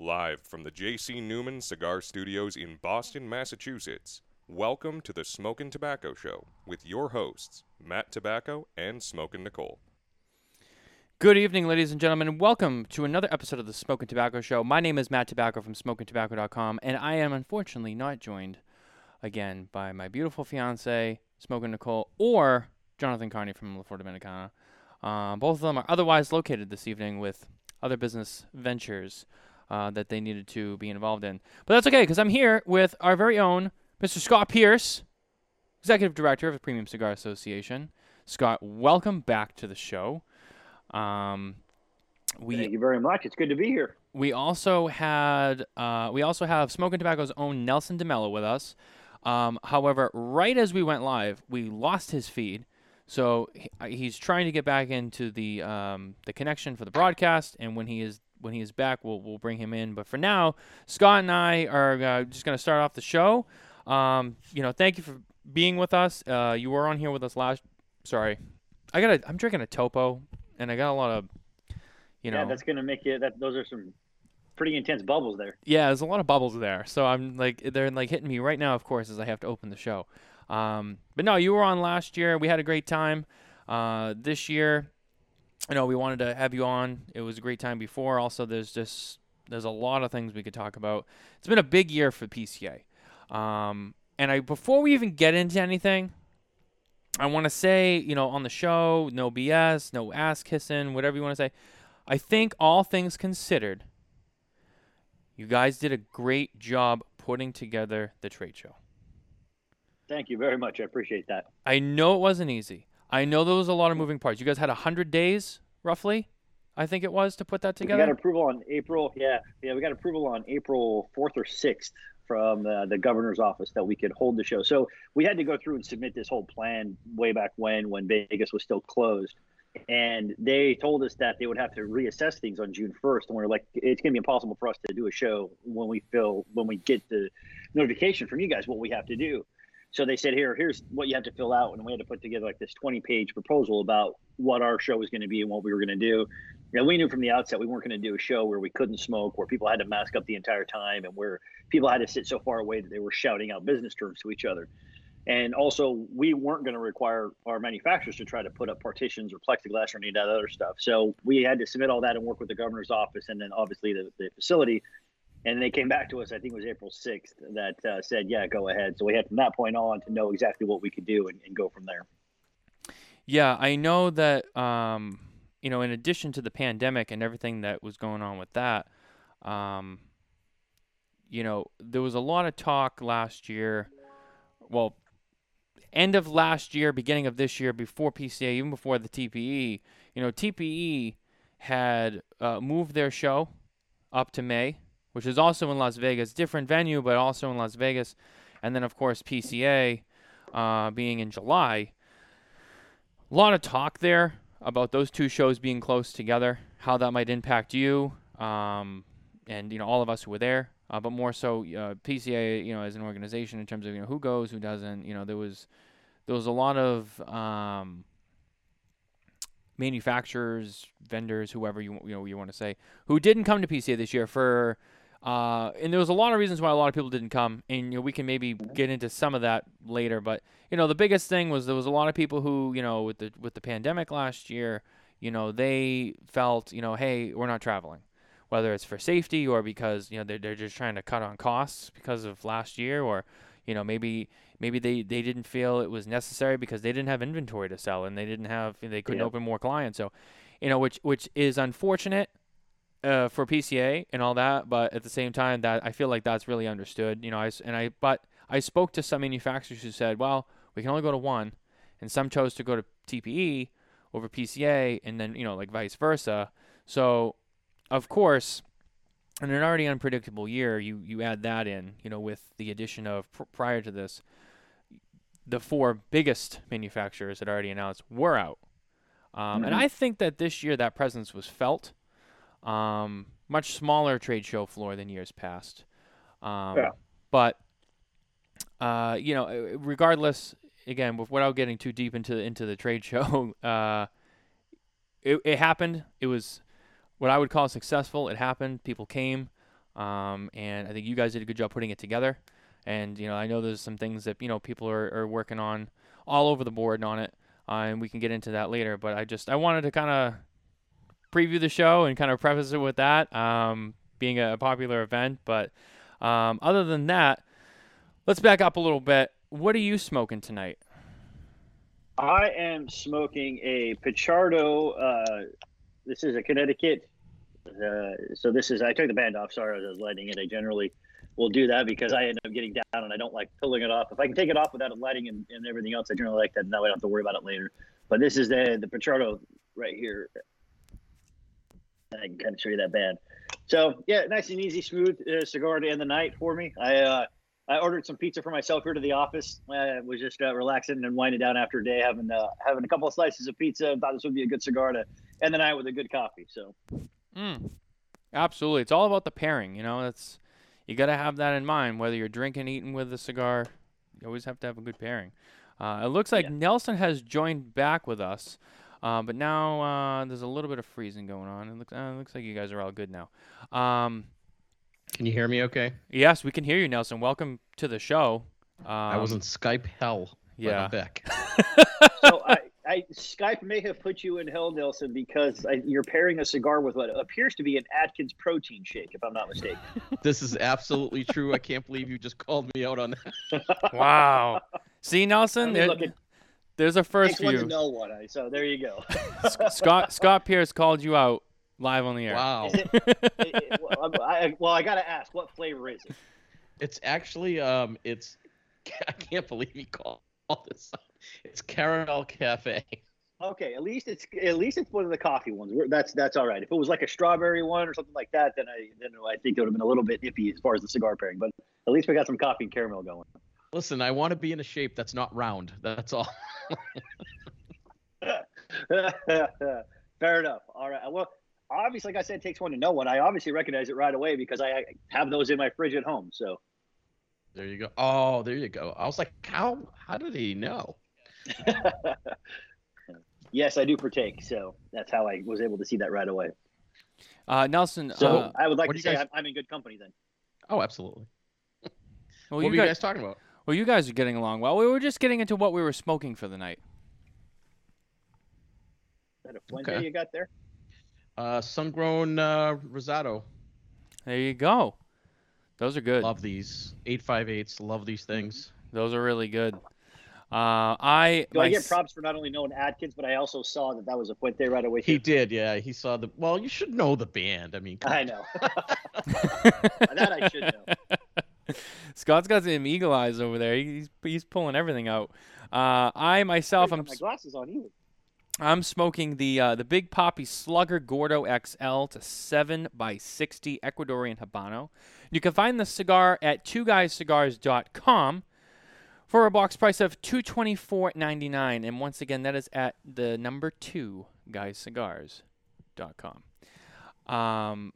Live from the J.C. Newman Cigar Studios in Boston, Massachusetts, welcome to the Smokin' Tobacco Show with your hosts, Matt Tobacco and Smokin' Nicole. Good evening, ladies and gentlemen, and welcome to another episode of the Smokin' Tobacco Show. My name is Matt Tobacco from SmokingTobacco.com, and I am unfortunately not joined again by my beautiful fiance, Smokin' Nicole, or Jonathan Carney from La Flor Dominicana. Uh, both of them are otherwise located this evening with other business ventures uh, that they needed to be involved in. But that's okay, because I'm here with our very own Mr. Scott Pearce, Executive Director of the Premium Cigar Association. Scott, welcome back to the show. Um, we Thank you very much. It's good to be here. we also had uh, we also have Smoking Tobacco's own Nelson DeMello with us. Um, however, right as we went live, we lost his feed, so he, uh, he's trying to get back into the um, the connection for the broadcast. And when he is when he is back, we'll we'll bring him in. But for now, Scott and I are uh, just going to start off the show. Um, you know, thank you for being with us. Uh, you were on here with us last. Sorry, I got a, I'm drinking a Topo, and I got a lot of, you know, yeah, that's gonna make it. That those are some pretty intense bubbles there. yeah, there's a lot of bubbles there. So I'm like, they're like hitting me right now, of course, as I have to open the show. Um, but no, you were on last year. We had a great time. Uh, this year, you know, we wanted to have you on. It was a great time before. Also, there's just there's a lot of things we could talk about. It's been a big year for PCA. Um, and I before we even get into anything, I want to say, you know, on the show, no BS, no ass kissing, whatever you want to say. I think all things considered, you guys did a great job putting together the trade show. Thank you very much. I appreciate that. I know it wasn't easy. I know there was a lot of moving parts. You guys had 100 days, roughly, I think it was, to put that together? We got approval on April. Yeah, yeah, we got approval on April fourth or sixth from uh, the governor's office that we could hold the show. So we had to go through and submit this whole plan way back when, when Vegas was still closed. And they told us that they would have to reassess things on June 1st. And we are like, it's going to be impossible for us to do a show when we feel, when we get the notification from you guys, what we have to do. So they said, here, here's what you have to fill out. And we had to put together like this 20 page proposal about what our show was going to be and what we were going to do. And we knew from the outset we weren't going to do a show where we couldn't smoke, where people had to mask up the entire time, and where people had to sit so far away that they were shouting out business terms to each other. And also, we weren't going to require our manufacturers to try to put up partitions or plexiglass or any of that other stuff. So we had to submit all that and work with the governor's office and then obviously the, the facility. And they came back to us, I think it was April 6th, that uh, said, yeah, go ahead. So we had from that point on to know exactly what we could do and, and go from there. Yeah, I know that um, you know, in addition to the pandemic and everything that was going on with that, um, you know, there was a lot of talk last year. Well, end of last year, beginning of this year, before PCA, even before the TPE. You know, TPE had uh, moved their show up to May, which is also in Las Vegas, different venue, but also in Las Vegas, and then of course PCA uh, being in July. A lot of talk there about those two shows being close together, how that might impact you, um, and you know all of us who were there, uh, but more so uh, PCA, you know, as an organization in terms of you know who goes, who doesn't. You know, there was there was a lot of um, manufacturers, vendors, whoever you you know you want to say, who didn't come to PCA this year for. Uh, and there was a lot of reasons why a lot of people didn't come, and you know we can maybe get into some of that later. But you know the biggest thing was there was a lot of people who you know with the with the pandemic last year, you know they felt you know hey we're not traveling, whether it's for safety or because you know they're they're just trying to cut on costs because of last year, or you know maybe maybe they they didn't feel it was necessary because they didn't have inventory to sell and they didn't have they couldn't Yeah. open more clients. So you know which which is unfortunate uh, for PCA and all that, but at the same time, that I feel like that's really understood. You know, I and I but I spoke to some manufacturers who said, well, we can only go to one, and some chose to go to TPE over PCA, and then you know like vice versa. So, of course, in an already unpredictable year, you you add that in, you know, with the addition of pr- prior to this, the four biggest manufacturers that already announced were out. Um, And Mhm. I think that this year that presence was felt. Um, much smaller trade show floor than years past. Um, Yeah. But, uh, you know, uh, regardless, again, with- without getting too deep into into the trade show, uh, it, it happened. It was what I would call successful. It happened. People came. Um, and I think you guys did a good job putting it together. And you know, I know there's some things that you know people are, are working on all over the board on it, uh, and we can get into that later. But I just I wanted to kind of preview the show and kind of preface it with that, um, being a popular event. But um, other than that, let's back up a little bit. What are you smoking tonight? I am smoking a Pichardo. Uh, this is a Connecticut. Uh, so this is I took the band off. Sorry, I was lighting it. I generally will do that because I end up getting down and I don't like pulling it off. If I can take it off without it lighting and, and everything else, I generally like that. Now I don't have to worry about it later. But this is the the Pichardo right here. I can kind of show you that band. So yeah, nice and easy, smooth uh, cigar to end the night for me. I uh, I ordered some pizza for myself here to the office. I was just uh, relaxing and winding down after a day, having uh, having a couple of slices of pizza. And thought this would be a good cigar to end the night with a good coffee. So, mm, absolutely, it's all about the pairing. You know, that's you got to have that in mind. Whether you're drinking, eating with a cigar, you always have to have a good pairing. Uh, it looks like yeah. Nelson has joined back with us, uh, but now uh, there's a little bit of freezing going on. It looks, uh, it looks like you guys are all good now. Um, can you hear me okay? Yes, we can hear you, Nelson. Welcome to the show. Um, I was in Skype hell. Yeah. back. so I, I, Skype may have put you in hell, Nelson, because I, you're pairing a cigar with what appears to be an Atkins protein shake, if I'm not mistaken. this is absolutely true. I can't believe you just called me out on that. wow. See, Nelson, I mean, there, look, there's a first view. One to know one, so there you go. Scott Scott Pearce called you out live on the air. Wow. It, it, it, well, I, well, I gotta ask, what flavor is it? It's actually um, it's I can't believe he called this. It's caramel cafe. Okay, at least it's at least it's one of the coffee ones. That's that's all right. If it was like a strawberry one or something like that, then I then I think it would have been a little bit iffy as far as the cigar pairing. But at least we got some coffee and caramel going. Listen, I want to be in a shape that's not round. That's all. Fair enough. All right. Well, obviously, like I said, it takes one to know one. I obviously recognize it right away because I have those in my fridge at home. So there you go. Oh, there you go. I was like, how how did he know? yes, I do partake. So that's how I was able to see that right away. Uh, Nelson. So uh, I would like to say guys... I'm, in good company then. Oh, absolutely. Well, what you were guys, you guys talking about? Well, you guys are getting along well. We were just getting into what we were smoking for the night. Is that a Fuente okay. you got there? Uh, sun-grown uh, Rosado. There you go. Those are good. Love these 858s. Love these things. Those are really good. Uh, I do I get props for not only knowing Atkins, but I also saw that that was a Fuente right away. He did, yeah. He saw the. Well, you should know the band. I mean, I know. that I should know. Scott's got some eagle eyes over there. He's he's pulling everything out. Uh, I myself, I'm my glasses on you. I'm smoking the uh, the Big Poppy Slugger Gordo XL to 7 by 60 Ecuadorian Habano. You can find the cigar at twoguyscigars.com for a box price of $224.99. And once again, that is at the number 2 guyscigars.com. Um,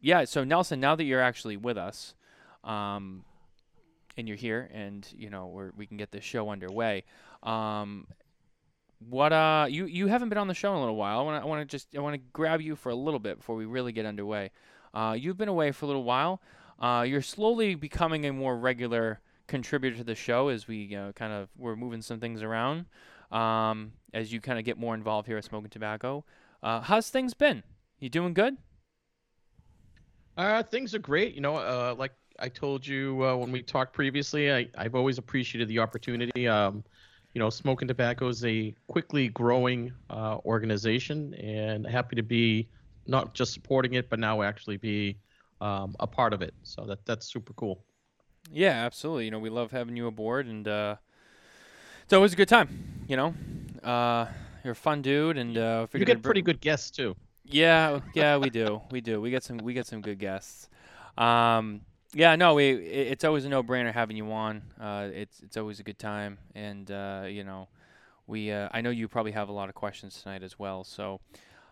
yeah, so Nelson, now that you're actually with us, um, and you're here, and you know we we can get this show underway. Um, what uh you you haven't been on the show in a little while. I want to I want to just I want to grab you for a little bit before we really get underway. Uh, you've been away for a little while. Uh, you're slowly becoming a more regular contributor to the show as we uh, kind of we're moving some things around. Um, as you kind of get more involved here at Smoking Tobacco. Uh, how's things been? You doing good? Uh, things are great. You know, uh, like I told you uh, when we talked previously, I, I've always appreciated the opportunity. Um, you know, Smoking Tobacco is a quickly growing uh, organization, and happy to be not just supporting it, but now actually be um, a part of it. So that that's super cool. Yeah, absolutely. You know, we love having you aboard, and uh, it's always a good time. You know, uh, you're a fun dude, and uh, you get pretty good guests too. Yeah, yeah, we do, we do. We get some, we get some good guests. Um, yeah, no, we it's always a no-brainer having you on. Uh, it's it's always a good time, and uh, you know, we uh, I know you probably have a lot of questions tonight as well. So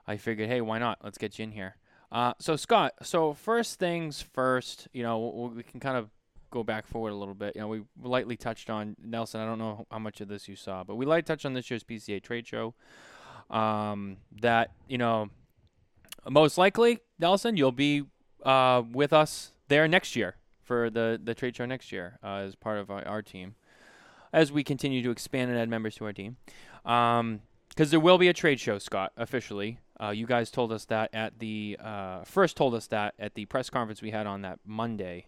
I figured, hey, why not? Let's get you in here. Uh, so Scott, so first things first, you know, we can kind of go back forward a little bit. You know, we lightly touched on Nelson. I don't know how much of this you saw, but we lightly touched on this year's PCA trade show. Um, that you know, most likely, Nelson, you'll be uh, with us there next year for the the trade show next year uh, as part of our, our, team, as we continue to expand and add members to our team. Um, because there will be a trade show, Scott, officially. Uh, you guys told us that at the uh, first told us that at the press conference we had on that Monday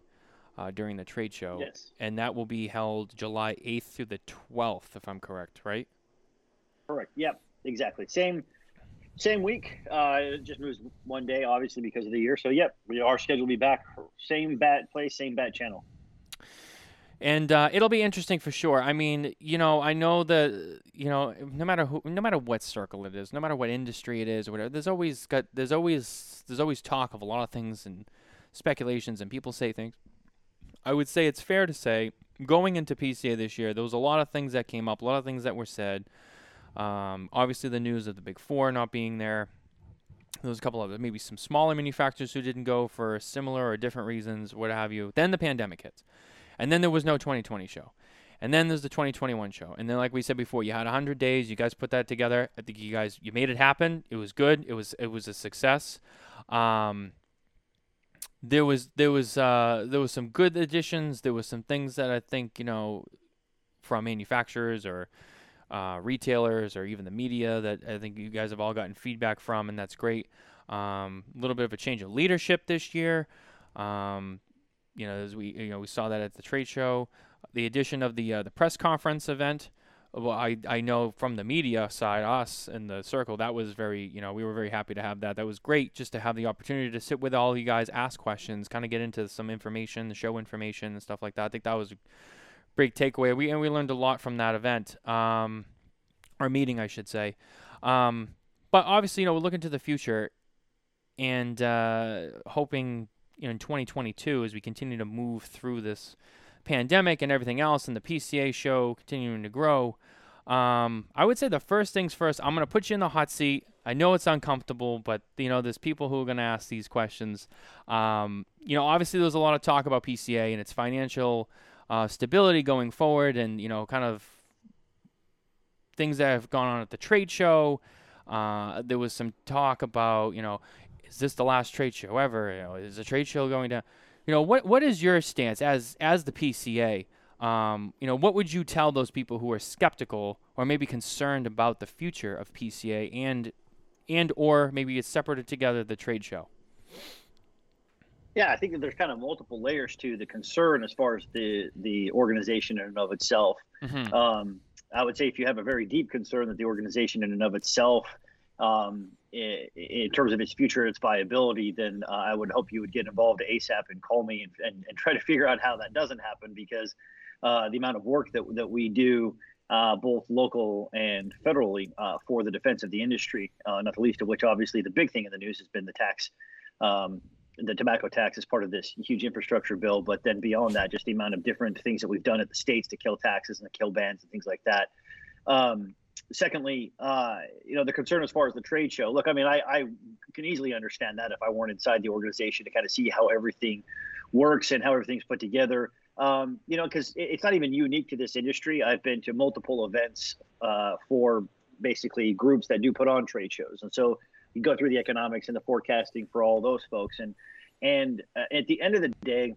uh, during the trade show. Yes. And that will be held July 8th through the 12th, if I'm correct, right? Correct. Yep. Exactly. Same. Same week. Uh, it just moves one day, obviously because of the year. So yep, we are scheduled to be back. Same bat place, same bat channel and uh, it'll be interesting for sure. I mean, you know, I know that you know, no matter who, no matter what circle it is, no matter what industry it is, or whatever, there's always got, there's always, there's always talk of a lot of things and speculations, and people say things. I would say it's fair to say, going into PCA this year, there was a lot of things that came up, a lot of things that were said. Um, obviously, the news of the big four not being there. There was a couple of maybe some smaller manufacturers who didn't go for similar or different reasons, what have you. Then the pandemic hits. And then there was no 2020 show. And then there's the 2021 show. And then, like we said before, you had 100 days. You guys put that together. I think you guys you made it happen. It was good. It was it was a success. Um, there was there was uh, there was some good additions. There was some things that I think you know from manufacturers or uh, retailers or even the media that I think you guys have all gotten feedback from, and that's great. A um, little bit of a change of leadership this year. Um, you know, as we you know we saw that at the trade show, the addition of the uh, the press conference event. Well, I I know from the media side, us in the circle, that was very you know we were very happy to have that. That was great just to have the opportunity to sit with all you guys, ask questions, kind of get into some information, show information and stuff like that. I think that was big takeaway. We and we learned a lot from that event, um, or meeting, I should say. Um, but obviously, you know, we're looking to the future and uh, hoping you know, in 2022 as we continue to move through this pandemic and everything else and the PCA show continuing to grow. Um, I would say the first things first, I'm to put you in the hot seat. I know it's uncomfortable, but you know, there's people who are to ask these questions. Um, you know, obviously there's a lot of talk about PCA and its financial uh, stability going forward, and you know, kind of things that have gone on at the trade show. Uh, there was some talk about, you know, is this the last trade show ever? You know, is the trade show going down? You know, what what is your stance as as the PCA? Um, you know, what would you tell those people who are skeptical or maybe concerned about the future of PCA and and or maybe it's separated together the trade show? Yeah, I think that there's kind of multiple layers to the concern as far as the the organization in and of itself. Mm-hmm. Um, I would say if you have a very deep concern that the organization in and of itself um, in, in, terms of its future, its viability, then uh, I would hope you would get involved ASAP and call me and, and, and, try to figure out how that doesn't happen because uh, the amount of work that, that we do, uh, both local and federally, uh, for the defense of the industry, uh, not the least of which, obviously, the big thing in the news has been the tax. Um, the tobacco tax is part of this huge infrastructure bill, but then beyond that, just the amount of different things that we've done at the states to kill taxes and to kill bans and things like that. Um, secondly, uh, you know, the concern as far as the trade show. Look, I mean, I, I can easily understand that if I weren't inside the organization to kind of see how everything works and how everything's put together. Um, you know, because it's not even unique to this industry. I've been to multiple events uh, for basically groups that do put on trade shows, and so you go through the economics and the forecasting for all those folks. And and uh, at the end of the day,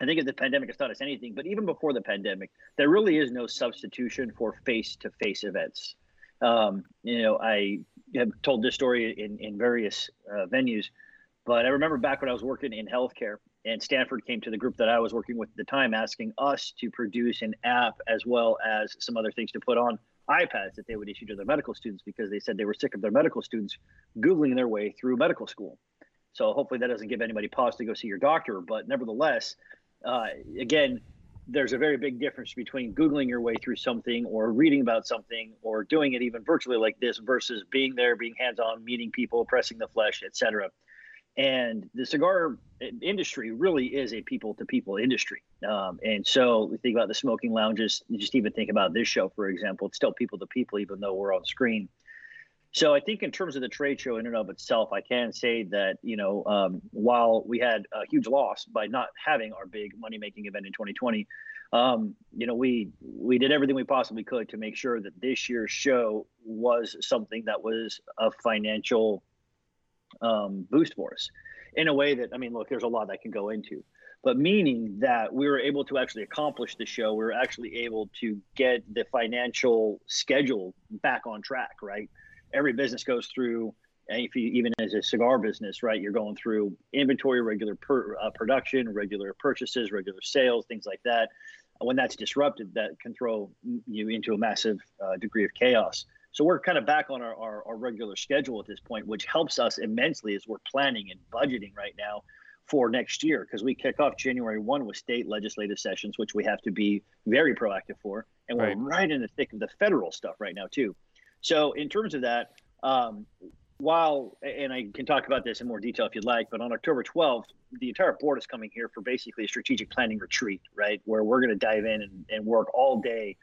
I think if the pandemic has taught us anything, but even before the pandemic, there really is no substitution for face-to-face events. Um, you know, I have told this story in in various uh, venues, but I remember back when I was working in healthcare, and Stanford came to the group that I was working with at the time, asking us to produce an app as well as some other things to put on iPads that they would issue to their medical students because they said they were sick of their medical students googling their way through medical school. So hopefully that doesn't give anybody pause to go see your doctor, but nevertheless uh, again, there's a very big difference between Googling your way through something or reading about something or doing it even virtually like this versus being there, being hands on, meeting people, pressing the flesh, etc. And the cigar industry really is a people to people industry. Um, and so we think about the smoking lounges, just even think about this show, for example, it's still people to people, even though we're on screen. So I think in terms of the trade show in and of itself, I can say that you know um, while we had a huge loss by not having our big money making event in 2020, um, you know we we did everything we possibly could to make sure that this year's show was something that was a financial um, boost for us. in a way that I mean, look, there's a lot that can go into, but meaning that we were able to actually accomplish the show. We were actually able to get the financial schedule back on track. Right, every business goes through. If you even as a cigar business, right, you're going through inventory, regular per, uh, production, regular purchases, regular sales, things like that. When that's disrupted, that can throw you into a massive uh, degree of chaos. So we're kind of back on our, our, our, regular schedule at this point, which helps us immensely as we're planning and budgeting right now for next year because we kick off January 1 with state legislative sessions, which we have to be very proactive for. And we're right, right in the thick of the federal stuff right now, too. So, in terms of that, um, while, and I can talk about this in more detail if you'd like, but on October 12th, the entire board is coming here for basically a strategic planning retreat, right? Where we're going to dive in and, and work all day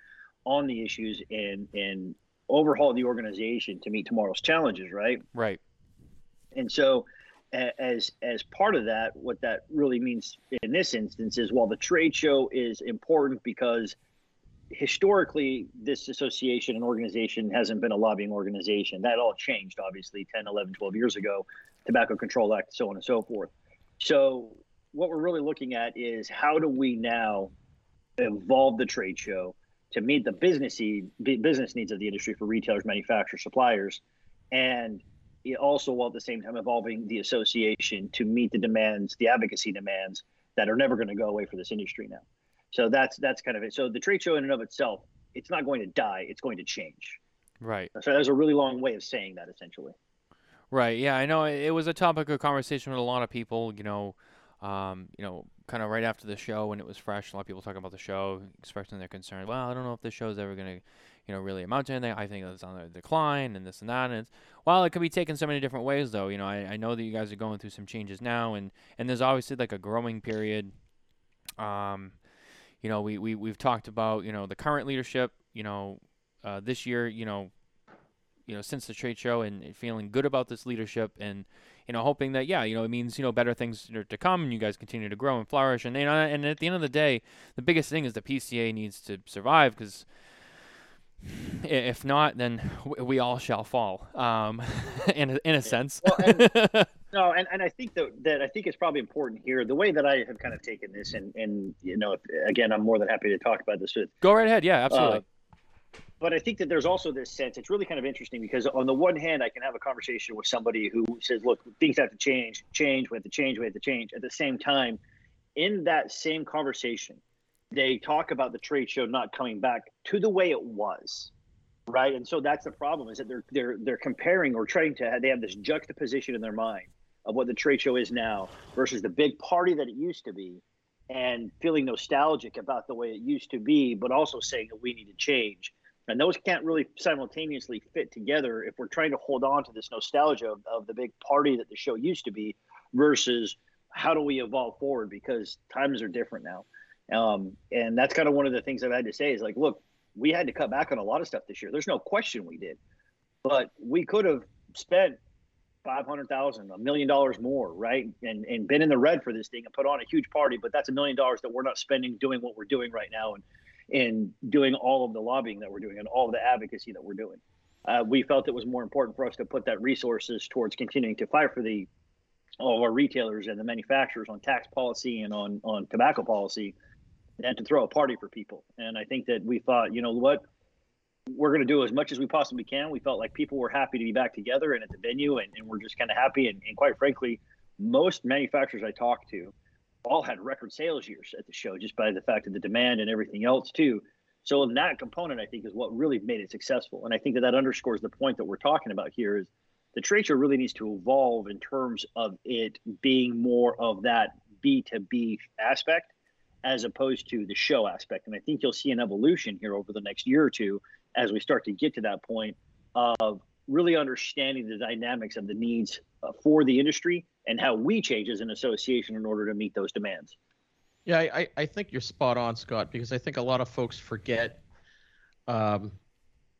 on the issues and, and overhaul the organization to meet tomorrow's challenges, right? Right. And so, as as part of that, what that really means in this instance is while the trade show is important because historically this association and organization hasn't been a lobbying organization that all changed obviously 10 11 12 years ago tobacco control act so on and so forth so what we're really looking at is how do we now evolve the trade show to meet the business need, business needs of the industry for retailers, manufacturers, suppliers, and also while at the same time evolving the association to meet the demands, the advocacy demands that are never going to go away for this industry now. So that's that's kind of it. So the trade show in and of itself, it's not going to die; it's going to change. Right. So that's a really long way of saying that, essentially. Right. Yeah, I know it was a topic of conversation with a lot of people. You know, um, you know, kind of right after the show when it was fresh. A lot of people talking about the show, expressing their concern. Well, I don't know if the show's ever going to, you know, really amount to anything. I think it's on the decline and this and that. And well, it could be taken so many different ways, though. You know, I, I know that you guys are going through some changes now, and and there's obviously like a growing period. Um, you know, we we we've talked about you know the current leadership. You know, uh, this year, you know, you know, since the trade show and feeling good about this leadership and you know, hoping that yeah, you know, it means you know better things to come, and you guys continue to grow and flourish. And you know, and at the end of the day, the biggest thing is the PCA needs to survive because if not, then we all shall fall. Um, in a, in a sense. Well, and, no, and, and I think that that I think it's probably important here. The way that I have kind of taken this, and and you know, again, I'm more than happy to talk about this with. Go right ahead. Yeah, absolutely. Uh, but I think that there's also this sense. It's really kind of interesting because on the one hand, I can have a conversation with somebody who says, "Look, things have to change. Change. We have to change. We have to change." At the same time, in that same conversation, they talk about the trade show not coming back to the way it was, right? And so that's the problem is that they're they're they're comparing or trying to. have, They have this juxtaposition in their mind of what the trade show is now versus the big party that it used to be, and feeling nostalgic about the way it used to be, but also saying that we need to change and those can't really simultaneously fit together if we're trying to hold on to this nostalgia of, of the big party that the show used to be versus how do we evolve forward because times are different now. Um, and that's kind of one of the things I've had to say is like, look, we had to cut back on a lot of stuff this year. There's no question we did, but we could have spent five hundred thousand, a million dollars more, right? And and been in the red for this thing and put on a huge party. But that's a million dollars that we're not spending doing what we're doing right now. And in doing all of the lobbying that we're doing and all of the advocacy that we're doing. Uh, we felt it was more important for us to put that resources towards continuing to fight for the all of our retailers and the manufacturers on tax policy and on on tobacco policy and to throw a party for people. And I think that we thought, you know what, we're going to do as much as we possibly can. We felt like people were happy to be back together and at the venue, and, and we're just kind of happy. And, and, quite frankly, most manufacturers I talked to all had record sales years at the show just by the fact of the demand and everything else too. So that component, I think, is what really made it successful. And I think that that underscores the point that we're talking about here is the trade show really needs to evolve in terms of it being more of that B2B aspect as opposed to the show aspect. And I think you'll see an evolution here over the next year or two as we start to get to that point of really understanding the dynamics of the needs uh, for the industry and how we change as an association in order to meet those demands. Yeah, I, I think you're spot on, Scott, because I think a lot of folks forget, um,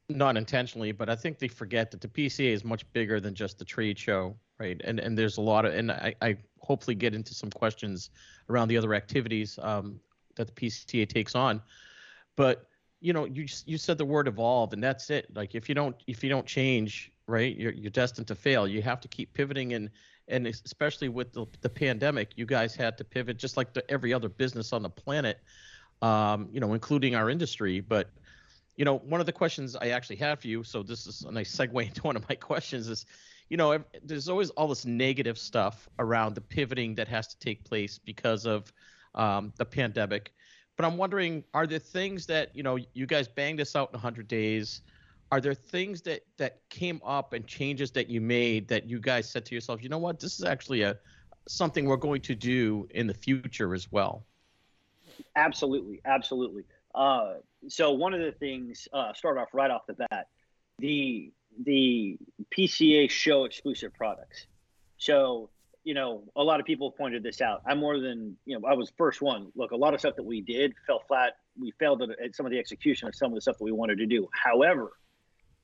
not intentionally, but I think they forget that the PCA is much bigger than just the trade show, right? And and there's a lot of, and I, I hopefully get into some questions around the other activities um, that the PCA takes on, but you know, you you said the word evolve, and that's it. Like if you don't if you don't change, right, you're you're destined to fail. You have to keep pivoting and and especially with the, the pandemic, you guys had to pivot just like the, every other business on the planet, um, you know, including our industry. But you know, one of the questions I actually have for you, so this is a nice segue into one of my questions is, you know, there's always all this negative stuff around the pivoting that has to take place because of um, the pandemic. But I'm wondering, are there things that you know you guys banged this out in 100 days? Are there things that that came up and changes that you made that you guys said to yourself, you know what, this is actually a something we're going to do in the future as well? Absolutely, absolutely. Uh, so one of the things, uh, start off right off the bat, the the PCA show exclusive products. So you know, a lot of people pointed this out. I'm more than you know. I was first one. Look, a lot of stuff that we did fell flat. We failed at, at some of the execution of some of the stuff that we wanted to do. However,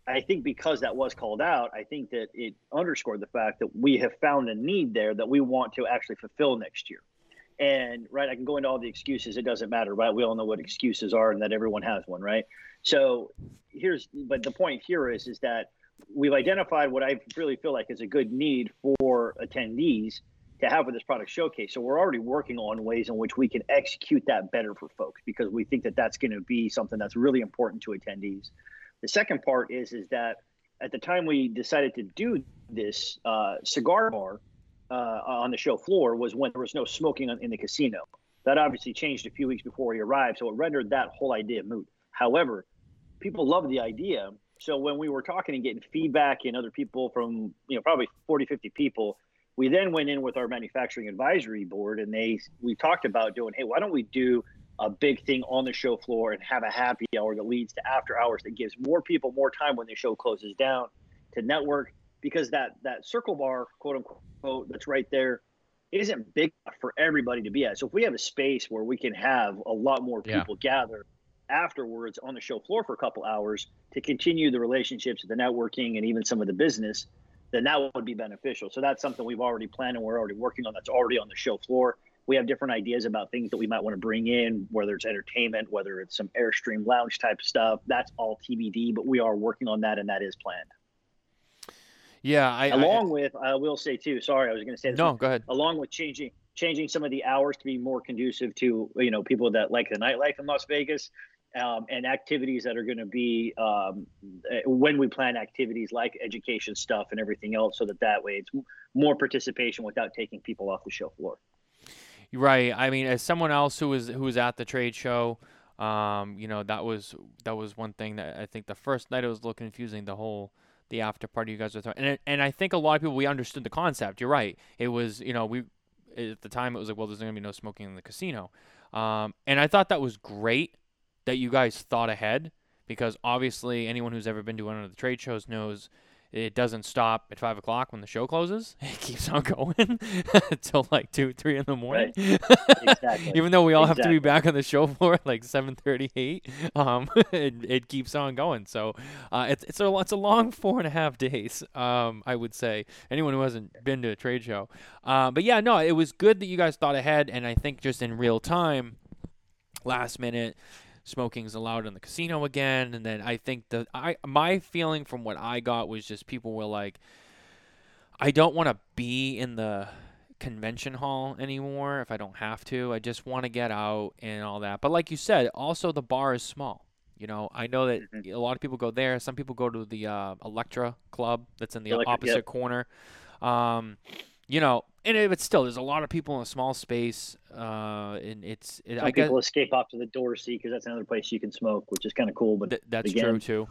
I think because that was called out, I think that it underscored the fact that we have found a need there that we want to actually fulfill next year. And right, I can go into all the excuses. It doesn't matter, right? We all know what excuses are, and that everyone has one, right? So here's, but the point here is, is that we've identified what I really feel like is a good need for attendees to have with this product showcase. So we're already working on ways in which we can execute that better for folks because we think that that's going to be something that's really important to attendees. The second part is is that at the time we decided to do this uh, cigar bar uh, on the show floor was when there was no smoking in the casino. That obviously changed a few weeks before we arrived, so it rendered that whole idea moot. However, people love the idea. So when we were talking and getting feedback and other people from, you know, probably 40, 50 people, we then went in with our manufacturing advisory board and they we talked about doing, hey, why don't we do a big thing on the show floor and have a happy hour that leads to after hours that gives more people more time when the show closes down to network because that that circle bar quote unquote that's right there isn't big enough for everybody to be at. So if we have a space where we can have a lot more people yeah. gather afterwards on the show floor for a couple hours to continue the relationships, the networking, and even some of the business, then that would be beneficial. So that's something we've already planned and we're already working on. That's already on the show floor. We have different ideas about things that we might want to bring in, whether it's entertainment, whether it's some Airstream lounge type stuff. That's all TBD, but we are working on that and that is planned. Yeah, I, along I, with I will say too. Sorry, I was going to say this. No, one, go ahead. Along with changing changing some of the hours to be more conducive to you know people that like the nightlife in Las Vegas. Um, and activities that are going to be um, eh, when we plan activities like education stuff and everything else, so that that way it's more participation without taking people off the show floor. Right. I mean, as someone else who was who was at the trade show, um, you know, that was that was one thing that I think the first night it was a little confusing. The whole the after party you guys were throwing. And and I think a lot of people we understood the concept. You're right. It was you know we at the time it was like well there's gonna be no smoking in the casino, um, and I thought that was great that you guys thought ahead because obviously anyone who's ever been to one of the trade shows knows it doesn't stop at five o'clock when the show closes. It keeps on going until like two, three in the morning. Right. Exactly. Even though we all exactly. have to be back on the show floor at like seven thirty-eight, um, it, it keeps on going. So uh, it's it's a it's a long four and a half days. Um, I would say anyone who hasn't been to a trade show. Uh, but yeah, no, it was good that you guys thought ahead, and I think just in real time, last minute smoking is allowed in the casino again. And then I think the I my feeling from what I got was just people were like, I don't want to be in the convention hall anymore if I don't have to. I just want to get out and all that. But like you said, also the bar is small. You know, I know that mm-hmm. a lot of people go there. Some people go to the uh, Electra Club that's in the Electra, opposite yep. corner. Um, you know, and it, but still, there's a lot of people in a small space, uh, and it's. It, Some I people guess, escape off to the Dorsey because that's another place you can smoke, which is kind of cool. But th- that's again, true too.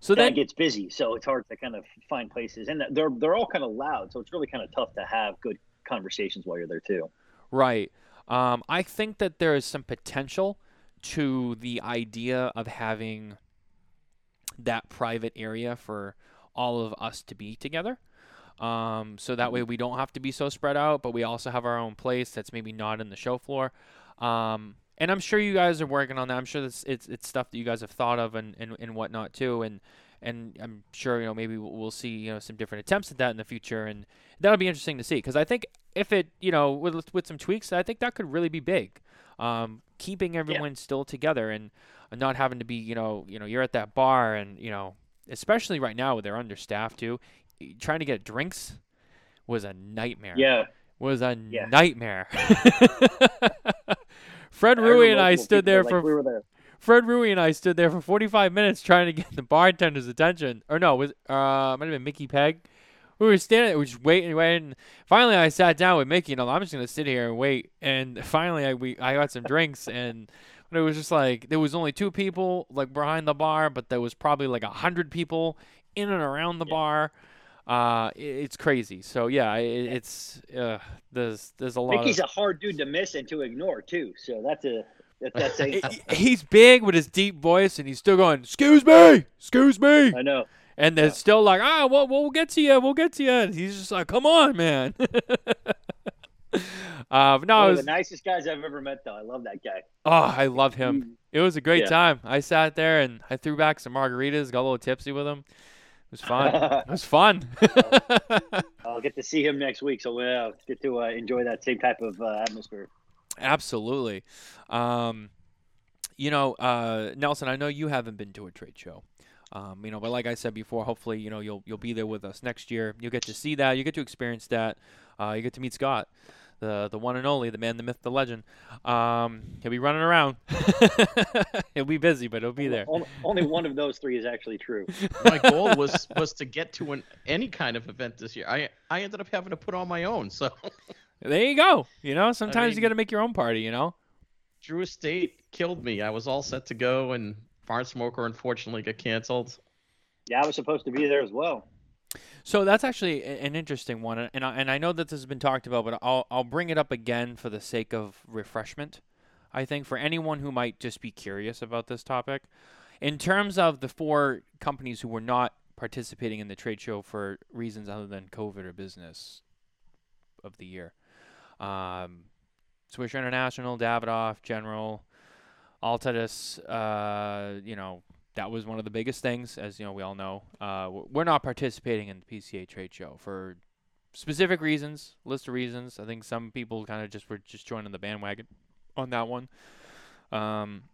So that then gets busy, so it's hard to kind of find places, and they're they're all kind of loud, so it's really kind of tough to have good conversations while you're there too. Right. Um, I think that there is some potential to the idea of having that private area for all of us to be together. Um, so that way we don't have to be so spread out, but we also have our own place that's maybe not in the show floor. Um, and I'm sure you guys are working on that. I'm sure it's it's, it's stuff that you guys have thought of and, and, and whatnot too. And and I'm sure you know maybe we'll see you know some different attempts at that in the future, and that'll be interesting to see. Because I think if it you know with with some tweaks, I think that could really be big. Um, keeping everyone yeah. still together and not having to be you know you know you're at that bar and you know especially right now they're understaffed too trying to get drinks was a nightmare. Yeah. Was a Yeah. nightmare. Fred I Rui and I stood there like for we were there. Fred Rui and I stood there for 45 minutes trying to get the bartender's attention. Or no, it was uh might have been Mickey Peg. We were standing, we were just waiting, waiting. Finally, I sat down with Mickey, and I'm just gonna sit here and wait. And finally, I we I got some drinks, and it was just like there was only two people like behind the bar, but there was probably like a hundred people in and around the Yeah. bar. Uh, it's crazy. So yeah, it, it's uh, there's there's a lot. Mickey's of, a hard dude to miss and to ignore too. So that's a that's a. He's big with his deep voice, and he's still going, "Excuse me, excuse me," I know. and they're Yeah. still like, "Ah, well, we'll get to you, we'll get to you." And he's just like, "Come on, man." uh, no, One of was, the nicest guys I've ever met, though. I love that guy. oh, I love him. It was a great Yeah. time. I sat there and I threw back some margaritas, got a little tipsy with him. It was fun. it was fun. I'll get to see him next week, so we'll get to uh, enjoy that same type of uh, atmosphere. Absolutely. Um, you know, uh, Nelson, I know you haven't been to a trade show. Um, you know, but like I said before, hopefully, you know, you'll you'll be there with us next year. You'll get to see that. You get to experience that. Uh, you get to meet Scott, the the one and only, the man, the myth, the legend. Um, he'll be running around. he'll be busy, but he'll be there. Only, only one of those three is actually true. My goal was was to get to an any kind of event this year. I I ended up having to put on my own. So There you go. You know, sometimes you mean- got to make your own party. You know. Drew Estate killed me. I was all set to go, and Barn Smoker unfortunately got canceled. Yeah, I was supposed to be there as well. So that's actually an interesting one, and I, and I know that this has been talked about, but I'll I'll bring it up again for the sake of refreshment. I think for anyone who might just be curious about this topic, in terms of the four companies who were not participating in the trade show for reasons other than COVID or business of the year, um, Swisher International, Davidoff, General, Altadis, uh, you know, that was one of the biggest things, as you know, we all know. Uh, we're not participating in the PCA trade show for specific reasons, list of reasons. I think some people kind of just were just joining the bandwagon on that one. Um,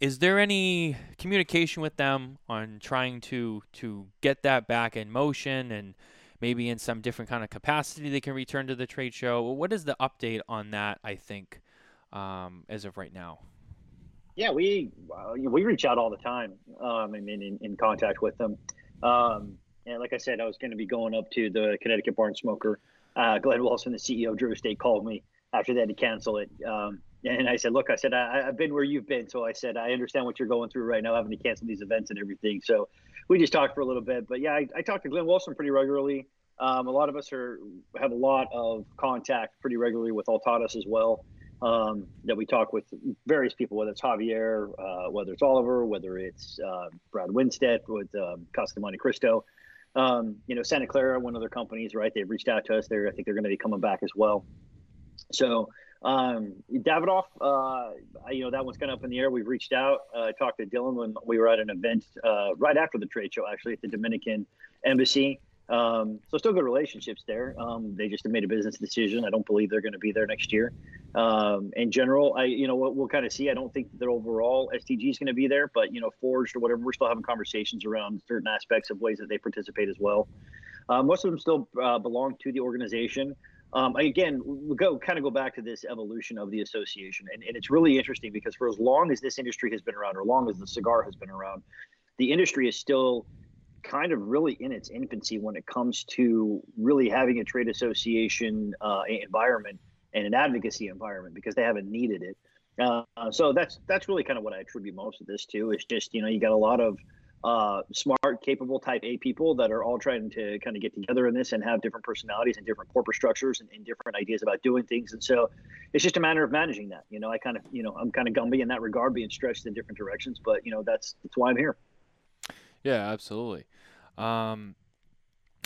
is there any communication with them on trying to to get that back in motion and maybe in some different kind of capacity they can return to the trade show? What is the update on that? I think um, as of right now. Yeah, we uh, we reach out all the time. Um, I mean, in, in contact with them. Um, and like I said, I was going to be going up to the Connecticut Barn Smoker. Uh, Glenn Wilson, the CEO of Drew Estate, called me after they had to cancel it. Um, and I said, "Look, I said I, I've been where you've been, so I said I understand what you're going through right now, having to cancel these events and everything." So we just talked for a little bit. But yeah, I, I talked to Glenn Wilson pretty regularly. Um, a lot of us are have a lot of contact pretty regularly with Altadis as well um, that we talk with various people, whether it's Javier, uh, whether it's Oliver, whether it's uh, Brad Winstead with um, Casa de Montecristo. Um, you know, Santa Clara, one of their companies, right? They've reached out to us. They're, I think they're going to be coming back as well. So, um, Davidoff, uh, you know, that one's kind of up in the air. We've reached out. Uh, I talked to Dylan when we were at an event uh, right after the trade show, actually, at the Dominican Embassy. Um, so still good relationships there. Um, they just made a business decision. I don't believe they're going to be there next year. Um, in general, I you know we'll, we'll kind of see. I don't think that overall STG is going to be there, but you know Forged or whatever, we're still having conversations around certain aspects of ways that they participate as well. Uh, most of them still uh, belong to the organization. Um, again, we go kind of go back to this evolution of the association, and, and it's really interesting because for as long as this industry has been around, or long as the cigar has been around, the industry is still kind of really in its infancy when it comes to really having a trade association uh, environment and an advocacy environment because they haven't needed it. Uh, so that's that's really kind of what I attribute most of this to. Is just you know you got a lot of uh, smart, capable type A people that are all trying to kind of get together in this and have different personalities and different corporate structures and, and different ideas about doing things. And so it's just a matter of managing that. You know, I kind of you know I'm kind of Gumby in that regard, being stretched in different directions. But you know that's that's why I'm here. Yeah, absolutely. Um,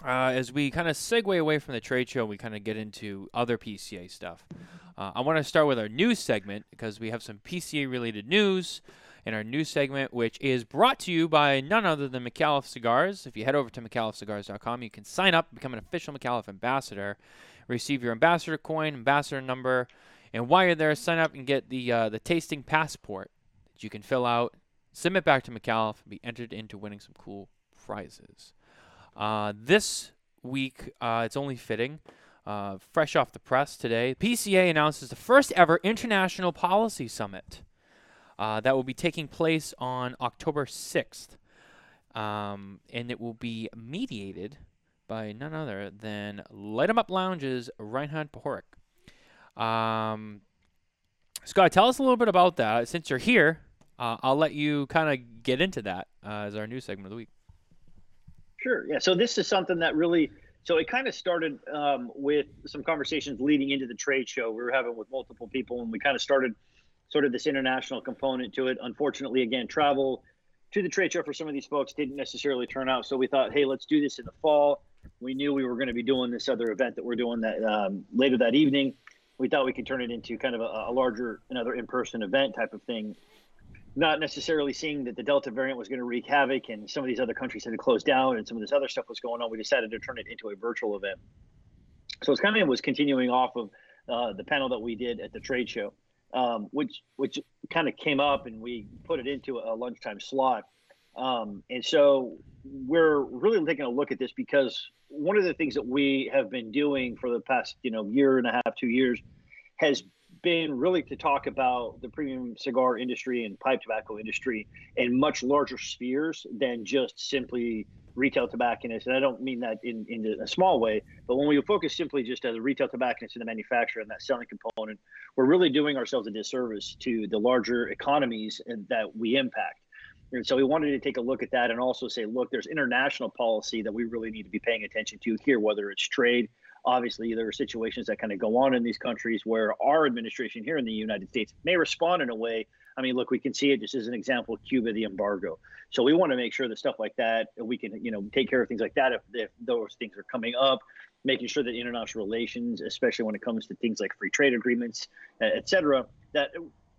uh, as we kind of segue away from the trade show, we kind of get into other PCA stuff. Uh, I want to start with our news segment because we have some PCA related news in our news segment, which is brought to you by none other than McAuliffe Cigars. If you head over to McAuliffeCigars.com, you can sign up, become an official McAuliffe ambassador, receive your ambassador coin, ambassador number, and while you're there, sign up and get the uh, the tasting passport that you can fill out, submit back to McAuliffe, and be entered into winning some cool prizes. Uh, this week, uh, it's only fitting. Uh, fresh off the press today, PCA announces the first ever International Policy Summit uh, that will be taking place on October 6th. Um, and it will be mediated by none other than Light 'em Up Lounge's Reinhard Pohorek. Um, Scott, tell us a little bit about that. Since you're here, uh, I'll let you kind of get into that uh, as our new segment of the week. Sure. Yeah. So this is something that really, so it kind of started um, with some conversations leading into the trade show we were having with multiple people, and we kind of started sort of this international component to it. Unfortunately, again, travel to the trade show for some of these folks didn't necessarily turn out. So we thought, hey, let's do this in the fall. We knew we were going to be doing this other event that we're doing that um, later that evening. We thought we could turn it into kind of a, a larger, another in-person event type of thing. Not necessarily seeing that the Delta variant was going to wreak havoc and some of these other countries had to close down and some of this other stuff was going on. We decided to turn it into a virtual event. So it's kind of was continuing off of uh, the panel that we did at the trade show, um, which which kind of came up and we put it into a lunchtime slot. Um, and so we're really taking a look at this because one of the things that we have been doing for the past, you know, year and a half, two years, has been really to talk about the premium cigar industry and pipe tobacco industry in much larger spheres than just simply retail tobacconists. And I don't mean that in, in a small way, but when we focus simply just as a retail tobacconist in the manufacturer and that selling component, we're really doing ourselves a disservice to the larger economies that we impact. And so we wanted to take a look at that and also say, look, there's international policy that we really need to be paying attention to here, whether it's trade. Obviously, there are situations that kind of go on in these countries where our administration here in the United States may respond in a way. I mean, look, we can see it just as an example, Cuba, the embargo. So we want to make sure that stuff like that, we can, you know, take care of things like that if, if those things are coming up, making sure that international relations, especially when it comes to things like free trade agreements, et cetera, that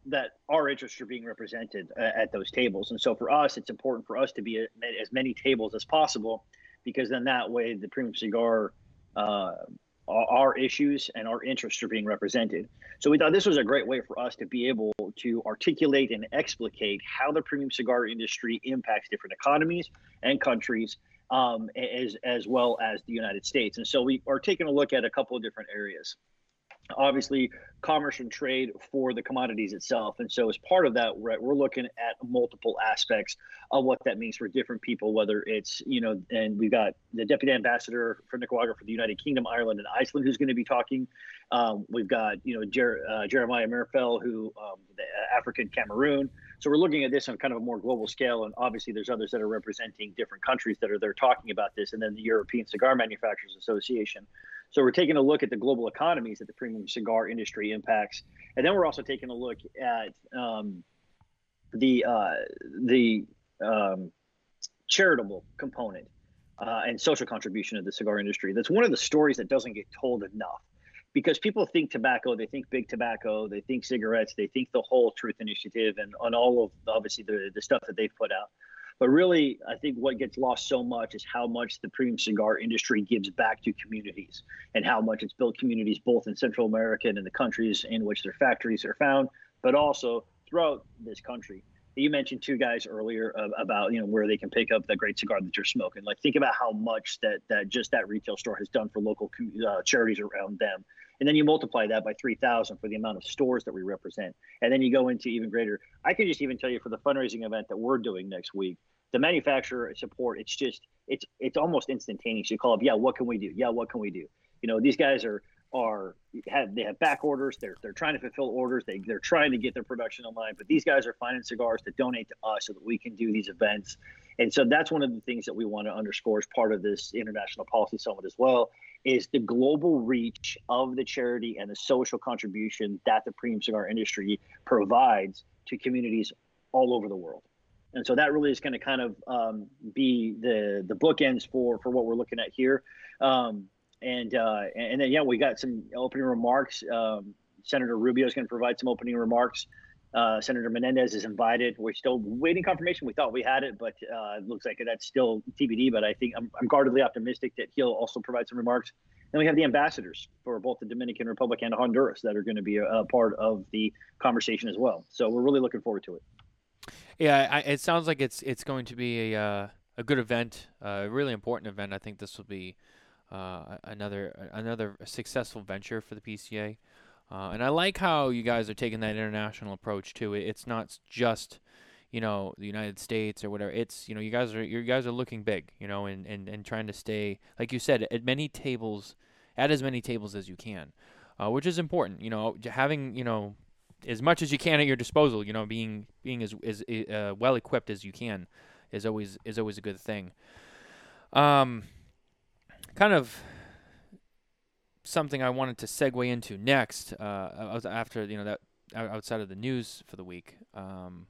that our interests are being represented uh, at those tables. And so for us, it's important for us to be at as many tables as possible, because then that way the premium cigar, uh, our issues and our interests are being represented. So we thought this was a great way for us to be able to articulate and explicate how the premium cigar industry impacts different economies and countries, um, as as well as the United States. And so we are taking a look at a couple of different areas obviously commerce and trade for the commodities itself. And so, as part of that, right, we're looking at multiple aspects of what that means for different people, whether it's, you know, and we've got the deputy ambassador for Nicaragua for the United Kingdom, Ireland, and Iceland who's going to be talking. Um, we've got, you know, Jer- uh, Jeremiah Merfel, who, um, the African Cameroon. So we're looking at this on kind of a more global scale, and obviously there's others that are representing different countries that are there talking about this, and then the European Cigar Manufacturers Association. So we're taking a look at the global economies that the premium cigar industry impacts, and then we're also taking a look at um, the uh, the um, charitable component uh, and social contribution of the cigar industry. That's one of the stories that doesn't get told enough because people think tobacco, they think big tobacco, they think cigarettes, they think the whole Truth Initiative and on all of obviously the, the stuff that they've put out. But really, I think what gets lost so much is how much the premium cigar industry gives back to communities and how much it's built communities both in Central America and in the countries in which their factories are found, but also throughout this country. You mentioned two guys earlier about you know where they can pick up the great cigar that you're smoking. Like think about how much that that just that retail store has done for local uh, charities around them, and then you multiply that by 3,000 for the amount of stores that we represent, and then you go into even greater. I can just even tell you for the fundraising event that we're doing next week, the manufacturer support it's just it's it's almost instantaneous. You call up yeah what can we do? Yeah what can we do? You know these guys are are have they have back orders. They're they're trying to fulfill orders. They, they're trying to get their production online. But these guys are finding cigars to donate to us so that we can do these events. And so that's one of the things that we want to underscore as part of this international policy summit as well is the global reach of the charity and the social contribution that the premium cigar industry provides to communities all over the world and so that really is going to kind of um, be the the bookends for for what we're looking at here. Um, and uh, and then yeah, we got some opening remarks. Um, Senator Rubio is going to provide some opening remarks. Uh, Senator Menendez is invited. We're still waiting confirmation. We thought we had it, but uh, it looks like that's still TBD. But I think I'm, I'm guardedly optimistic that he'll also provide some remarks. Then we have the ambassadors for both the Dominican Republic and Honduras that are going to be a, a part of the conversation as well. So we're really looking forward to it. Yeah, I, it sounds like it's it's going to be a uh, a good event, a really important event. I think this will be uh, another another successful venture for the PCA. Uh, and I like how you guys are taking that international approach too. It's not just you know the United States or whatever. It's you know you guys are you guys are looking big, you know, and, and, and trying to stay like you said at many tables, at as many tables as you can, uh, which is important. You know, having you know as much as you can at your disposal. You know, being being as as uh, well equipped as you can is always is always a good thing. Um, kind of something I wanted to segue into next. Uh, after you know that outside of the news for the week. Um,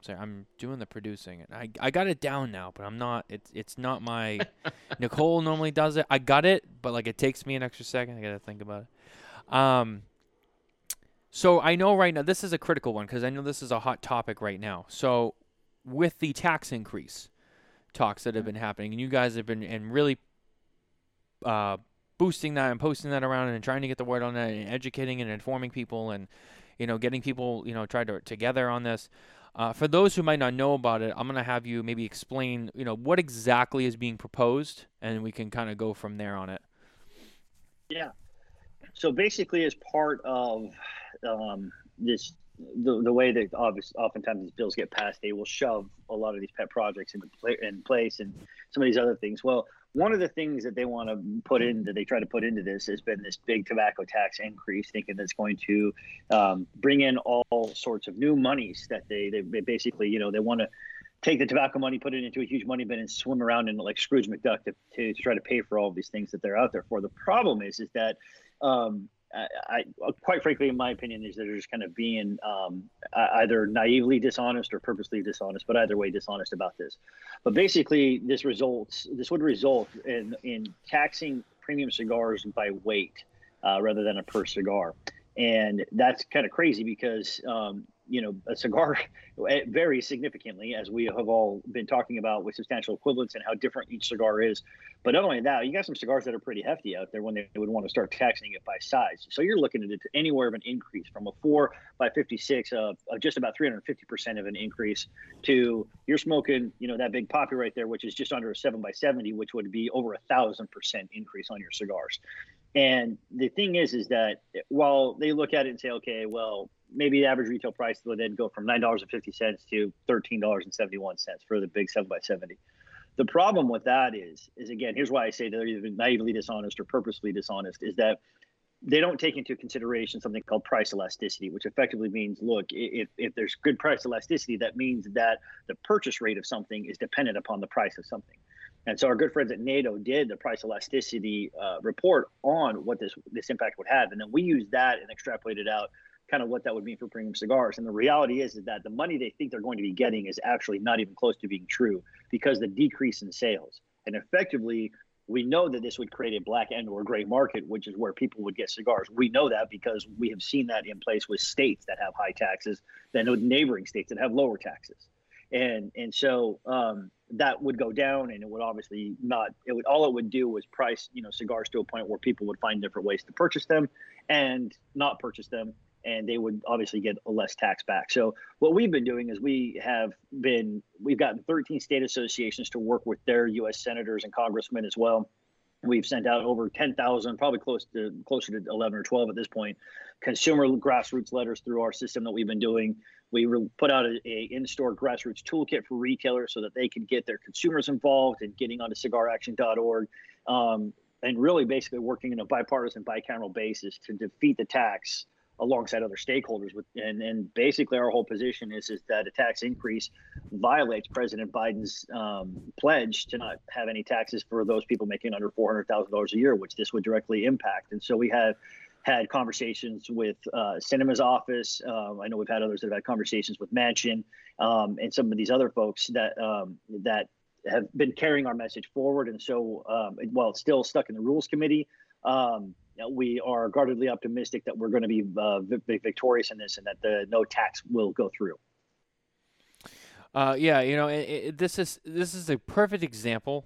sorry, I'm doing the producing, and I I got it down now, but I'm not. It's it's not my. Nicole normally does it. I got it, but like it takes me an extra second. I gotta think about it. Um. So I know right now this is a critical one because I know this is a hot topic right now. So with the tax increase talks that have been happening, and you guys have been and really uh, boosting that and posting that around and trying to get the word on that and educating and informing people and you know getting people you know try to together on this. Uh, for those who might not know about it, I'm gonna have you maybe explain you know what exactly is being proposed, and we can kind of go from there on it. Yeah. So basically, as part of um, this the, the way that obviously oftentimes these bills get passed, they will shove a lot of these pet projects into play, in place and some of these other things. Well, one of the things that they want to put in that they try to put into this has been this big tobacco tax increase, thinking that's going to um, bring in all sorts of new monies that they, they, basically, you know, they want to take the tobacco money, put it into a huge money bin, and swim around in like Scrooge McDuck to, to, to try to pay for all of these things that they're out there for. The problem is, is that um, I, I, quite frankly, in my opinion, is that they're just kind of being um, either naively dishonest or purposely dishonest, but either way, dishonest about this. But basically, this results this would result in in taxing premium cigars by weight uh, rather than a per cigar, and that's kind of crazy because um, you know, a cigar eh, varies significantly, as we have all been talking about with substantial equivalents and how different each cigar is. But not only that, you got some cigars that are pretty hefty out there when they would want to start taxing it by size. So you're looking at it anywhere of an increase from a four by 56 of, of just about 350% of an increase to you're smoking, you know, that big poppy right there, which is just under a seven by 70, which would be over a thousand percent increase on your cigars. And the thing is, is that while they look at it and say, okay, well, maybe the average retail price would then go from nine dollars and fifty cents to thirteen dollars and seventy one cents for the big seven by seventy. The problem with that is, is again, here's why I say they're either naively dishonest or purposely dishonest, is that they don't take into consideration something called price elasticity, which effectively means, look, if, if there's good price elasticity, that means that the purchase rate of something is dependent upon the price of something. And so our good friends at NATO did the price elasticity uh, report on what this this impact would have, and then we used that and extrapolated out kind of what that would mean for premium cigars. And the reality is, is that the money they think they're going to be getting is actually not even close to being true because the decrease in sales. And effectively, we know that this would create a black and or gray market, which is where people would get cigars. We know that because we have seen that in place with states that have high taxes, then with neighboring states that have lower taxes. And and so um, that would go down, and it would obviously not. It would all it would do was price you know cigars to a point where people would find different ways to purchase them, and not purchase them, and they would obviously get a less tax back. So what we've been doing is we have been we've gotten 13 state associations to work with their U.S. senators and congressmen as well. We've sent out over 10,000, probably close to closer to 11 or 12 at this point, consumer grassroots letters through our system that we've been doing. We put out a, a in-store grassroots toolkit for retailers so that they can get their consumers involved and in getting onto cigaraction.org. Um, and really basically working in a bipartisan bicameral basis to defeat the tax alongside other stakeholders with and, and basically our whole position is is that a tax increase violates president biden's um, pledge to not have any taxes for those people making under $400000 a year which this would directly impact and so we have had conversations with uh, Sinema's office. Um, I know we've had others that have had conversations with Manchin um, and some of these other folks that um, that have been carrying our message forward. And so, um, while it's still stuck in the Rules Committee, um, we are guardedly optimistic that we're going to be uh, victorious in this and that the no tax will go through. Uh, yeah, you know, it, it, this is this is a perfect example,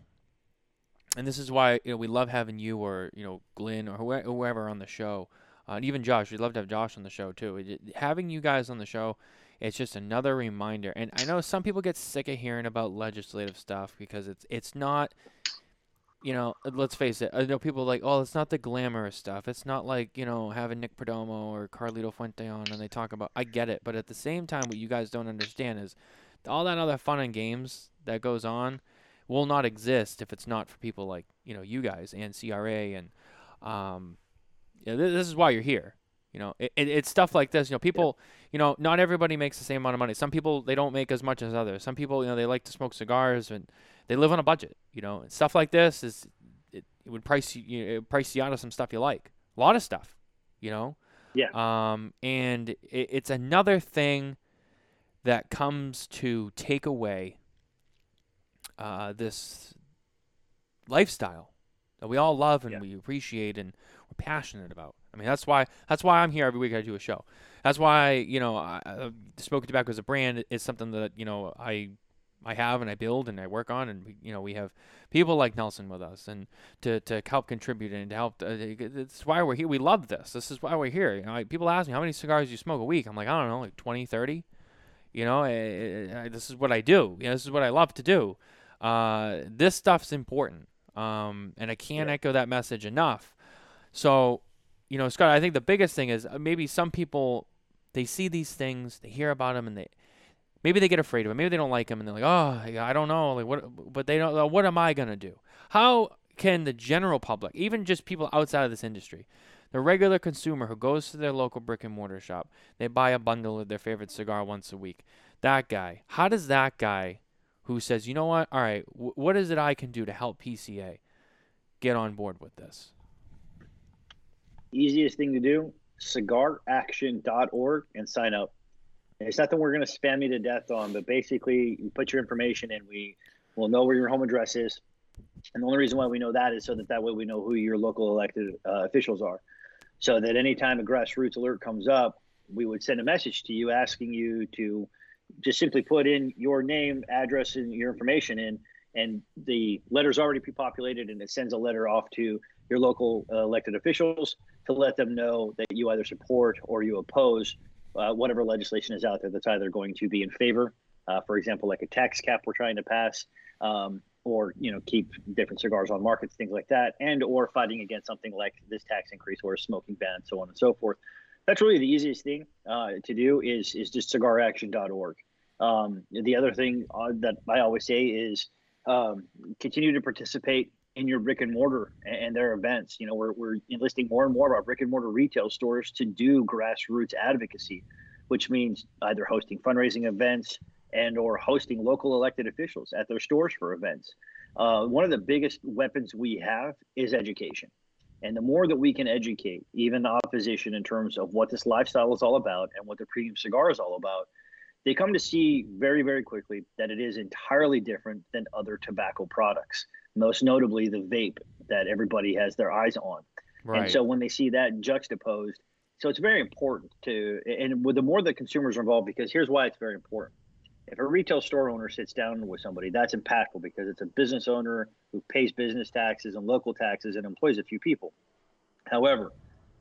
and this is why you know we love having you or you know Glynn or whoever, whoever on the show, uh, and even Josh. We'd love to have Josh on the show too. It, having you guys on the show, it's just another reminder. And I know some people get sick of hearing about legislative stuff because it's it's not you know, let's face it. I know people are like, oh, it's not the glamorous stuff. It's not like you know having Nick Perdomo or Carlito Fuente on, and they talk about. I get it, but at the same time, what you guys don't understand is all that other fun and games that goes on will not exist if it's not for people like you know you guys and CRA and um, you know, th- this is why you're here. You know, it, it, it's stuff like this. You know, people. You know, not everybody makes the same amount of money. Some people they don't make as much as others. Some people, you know, they like to smoke cigars and they live on a budget. You know, and stuff like this is it, it would price you, you know, price you out of some stuff you like. A lot of stuff. You know. Yeah. Um, and it, it's another thing that comes to take away uh, this lifestyle that we all love and Yeah. we appreciate and we're passionate about. I mean, that's why that's why I'm here every week. I do a show. That's why you know, I, I, smoking tobacco as a brand is something that you know I I have and I build and I work on, and we, you know we have people like Nelson with us and to, to help contribute and to help. Uh, it's why we're here. We love this. This is why we're here. You know, like, people ask me how many cigars do you smoke a week. I'm like I don't know, like 20, 30. You know, I, I, this is what I do. You know, this is what I love to do. Uh, this stuff's important, um, and I can't Yeah. echo that message enough. So, you know, Scott, I think the biggest thing is uh, maybe some people they see these things, they hear about them, and they maybe they get afraid of him. Maybe they don't like him, and they're like, oh, I don't know, like what? But they don't. uh, What am I gonna do? How can the general public, even just people outside of this industry, the regular consumer who goes to their local brick and mortar shop, they buy a bundle of their favorite cigar once a week. That guy, how does that guy who says, you know what, all right, w- what is it I can do to help PCA get on board with this? Easiest thing to do: cigaraction.org and sign up. It's nothing we're going to spam you to death on, but basically, you put your information in. We will know where your home address is, and the only reason why we know that is so that that way we know who your local elected uh, officials are. So that anytime a grassroots alert comes up, we would send a message to you asking you to just simply put in your name, address, and your information in, and the letter's already pre-populated, and it sends a letter off to your local uh, elected officials to let them know that you either support or you oppose uh, whatever legislation is out there that's either going to be in favor, uh, for example, like a tax cap we're trying to pass, um, or you know keep different cigars on markets, things like that, and or fighting against something like this tax increase or a smoking ban, so on and so forth. That's really the easiest thing uh, to do is is just cigaraction.org. Um, the other thing uh, that I always say is um, continue to participate in your brick and mortar and, their events. You know, we're, we're enlisting more and more of our brick and mortar retail stores to do grassroots advocacy, which means either hosting fundraising events and or hosting local elected officials at their stores for events. Uh, one of the biggest weapons we have is education. And the more that we can educate even the opposition in terms of what this lifestyle is all about and what the premium cigar is all about, they come to see very, very quickly that it is entirely different than other tobacco products, most notably the vape that everybody has their eyes on. Right. And so when they see that juxtaposed, so it's very important to, and with the more the consumers are involved, because here's why it's very important. If a retail store owner sits down with somebody, that's impactful because it's a business owner who pays business taxes and local taxes and employs a few people. However,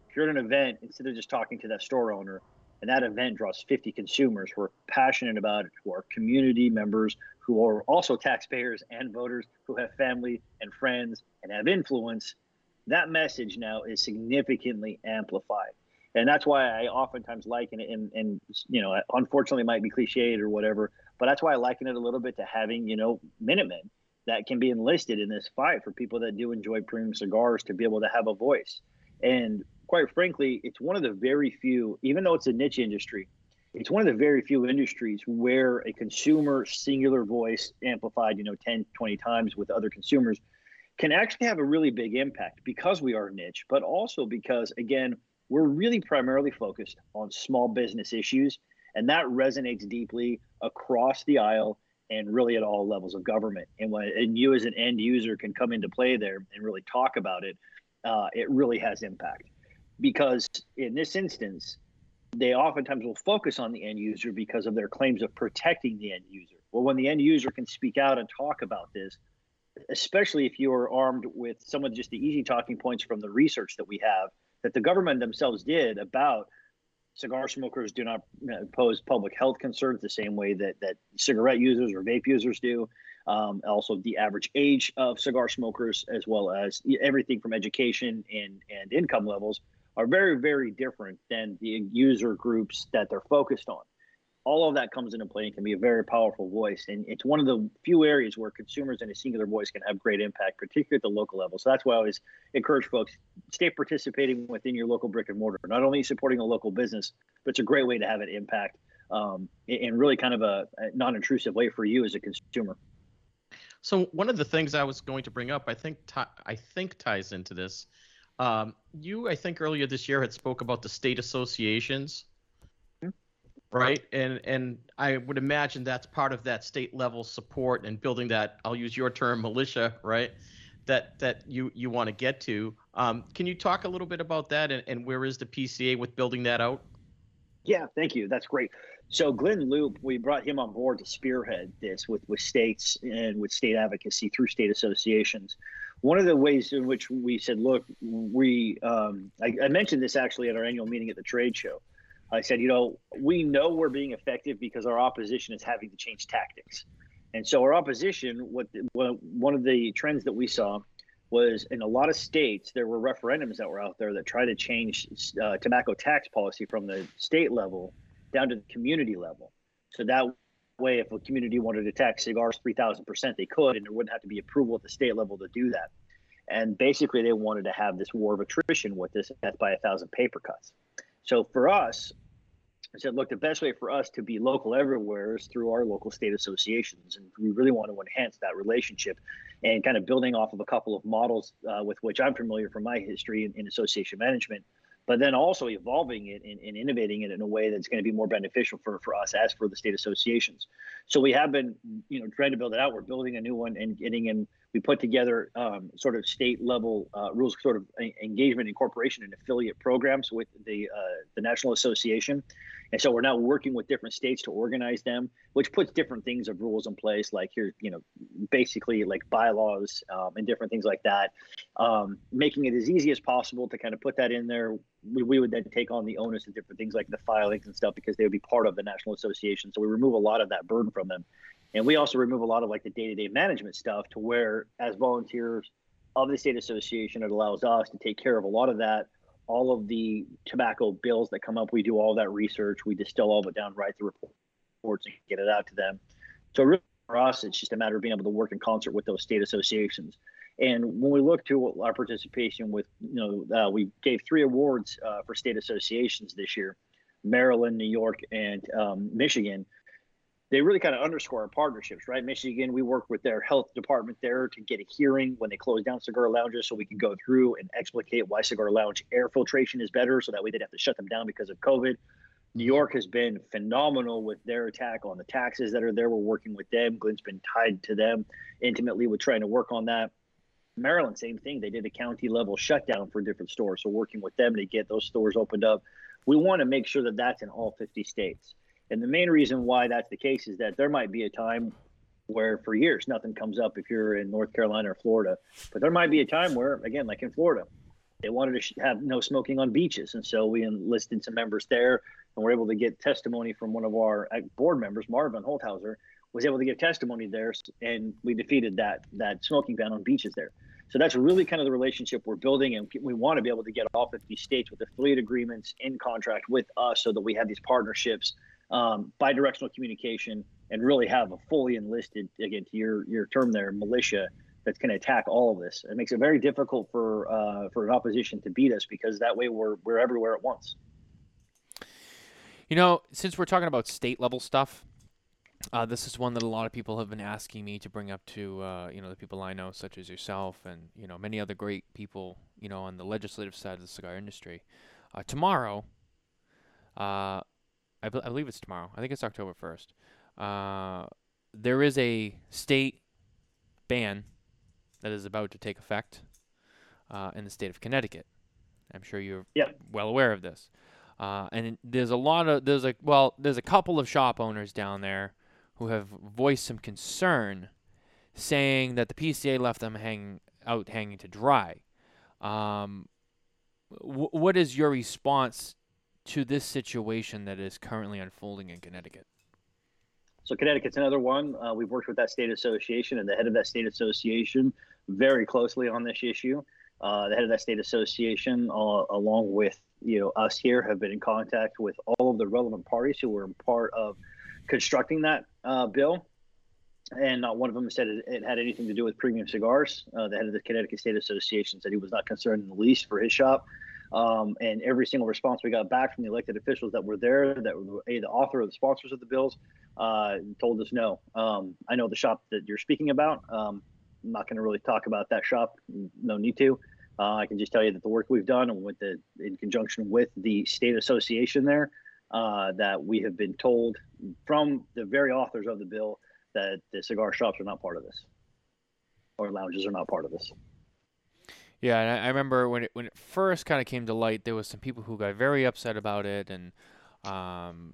if you're at an event, instead of just talking to that store owner, and that event draws 50 consumers who are passionate about it, who are community members, who are also taxpayers and voters, who have family and friends and have influence, that message now is significantly amplified. And that's why I oftentimes liken it, and, and you know, unfortunately, it might be cliched or whatever, but that's why I liken it a little bit to having, you know, Minutemen that can be enlisted in this fight for people that do enjoy premium cigars to be able to have a voice. And quite frankly, it's one of the very few, even though it's a niche industry, it's one of the very few industries where a consumer singular voice amplified, you know, 10, 20 times with other consumers can actually have a really big impact because we are niche, but also because, again, we're really primarily focused on small business issues. And that resonates deeply across the aisle and really at all levels of government. And when and you as an end user can come into play there and really talk about it, uh, it really has impact. Because in this instance, they oftentimes will focus on the end user because of their claims of protecting the end user. Well, when the end user can speak out and talk about this, especially if you are armed with some of just the easy talking points from the research that we have that the government themselves did about Cigar smokers do not pose public health concerns the same way that that cigarette users or vape users do. Um, also, the average age of cigar smokers, as well as everything from education and and income levels, are very very different than the user groups that they're focused on all of that comes into play and can be a very powerful voice. And it's one of the few areas where consumers and a singular voice can have great impact, particularly at the local level. So that's why I always encourage folks stay participating within your local brick and mortar. Not only supporting a local business, but it's a great way to have an impact um, in really kind of a, a non-intrusive way for you as a consumer. So one of the things I was going to bring up, I think, t- I think ties into this. Um, you, I think, earlier this year had spoke about the state associations right? And and I would imagine that's part of that state level support and building that. I'll use your term, militia, right? That that you you want to get to. Um, can you talk a little bit about that and, and where is the PCA with building that out? Yeah, thank you. That's great. So Glynn Loope, we brought him on board to spearhead this with with states and with state advocacy through state associations. One of the ways in which we said, look, we um, I, I mentioned this actually at our annual meeting at the trade show I said, you know, we know we're being effective because our opposition is having to change tactics. And so our opposition, what one of the trends that we saw was in a lot of states, there were referendums that were out there that tried to change uh, tobacco tax policy from the state level down to the community level. So that way, if a community wanted to tax cigars 3,000%, they could, and there wouldn't have to be approval at the state level to do that. And basically, they wanted to have this war of attrition with this death by a thousand paper cuts. So for us, I said, look, the best way for us to be local everywhere is through our local state associations. And we really want to enhance that relationship and kind of building off of a couple of models uh, with which I'm familiar from my history in, in association management but then also evolving it and, and, innovating it in a way that's going to be more beneficial for, for us as for the state associations. So we have been, you know, trying to build it out. We're building a new one and getting in. We put together um, sort of state level uh, rules, sort of engagement, incorporation, and affiliate programs with the uh, the National Association. And so we're now working with different states to organize them, which puts different things of rules in place, like here, you know, basically like bylaws um, and different things like that, um, making it as easy as possible to kind of put that in there we, we would then take on the onus of different things like the filings and stuff because they would be part of the national association. So we remove a lot of that burden from them. And we also remove a lot of like the day-to-day management stuff to where as volunteers of the state association, it allows us to take care of a lot of that. All of the tobacco bills that come up, we do all that research. We distill all of it down, write the reports, and get it out to them. So really for us, it's just a matter of being able to work in concert with those state associations. And when we look to our participation with, you know, uh, we gave three awards uh, for state associations this year Maryland, New York, and um, Michigan. They really kind of underscore our partnerships, right? Michigan, we work with their health department there to get a hearing when they close down cigar lounges so we can go through and explicate why cigar lounge air filtration is better so that way they'd have to shut them down because of COVID. New York has been phenomenal with their attack on the taxes that are there. We're working with them. Glynn's been tied to them intimately with trying to work on that. Maryland, same thing. They did a county level shutdown for different stores. So working with them to get those stores opened up. We want to make sure that that's in all 50 states. And the main reason why that's the case is that there might be a time where for years nothing comes up if you're in North Carolina or Florida. But there might be a time where, again, like in Florida, they wanted to have no smoking on beaches. And so we enlisted some members there and we're able to get testimony from one of our uh, board members, Marvin Holthauser, was able to give testimony there, and we defeated that that smoking ban on beaches there. So that's really kind of the relationship we're building, and we want to be able to get all 50 states with affiliate agreements in contract with us, so that we have these partnerships, um, bi-directional communication, and really have a fully enlisted, again, to your your term there, militia that's going to attack all of this. It makes it very difficult for uh, for an opposition to beat us because that way we're we're everywhere at once. You know, since we're talking about state level stuff, uh, this is one that a lot of people have been asking me to bring up to uh, you know the people I know, such as yourself and you know many other great people you know on the legislative side of the cigar industry. Uh, tomorrow, uh, I, be- I, believe it's tomorrow. I think it's October first. Uh, there is a state ban that is about to take effect uh, in the state of Connecticut. I'm sure you're yep. well aware of this. and there's a lot of there's a well there's a couple of shop owners down there who have voiced some concern, saying that the PCA left them hanging out hanging to dry. Um, w- what is your response to this situation that is currently unfolding in Connecticut? So Connecticut's another one. Uh, we've worked with that state association and the head of that state association very closely on this issue. Uh, the head of that state association, uh, along with you know us here, have been in contact with all of the relevant parties who were part of constructing that uh, bill. And not one of them said it, it, had anything to do with premium cigars. Uh, the head of the Connecticut State Association said he was not concerned in the least for his shop. Um, and every single response we got back from the elected officials that were there, that were a, the author or the sponsors of the bills, uh, told us no. Um, I know the shop that you're speaking about. Um, I'm not going to really talk about that shop. No need to. Uh, I can just tell you that the work we've done with the in conjunction with the state association there, uh, that we have been told from the very authors of the bill that the cigar shops are not part of this, or lounges are not part of this. Yeah, and I, I remember when it when it first kind of came to light, there was some people who got very upset about it, and um,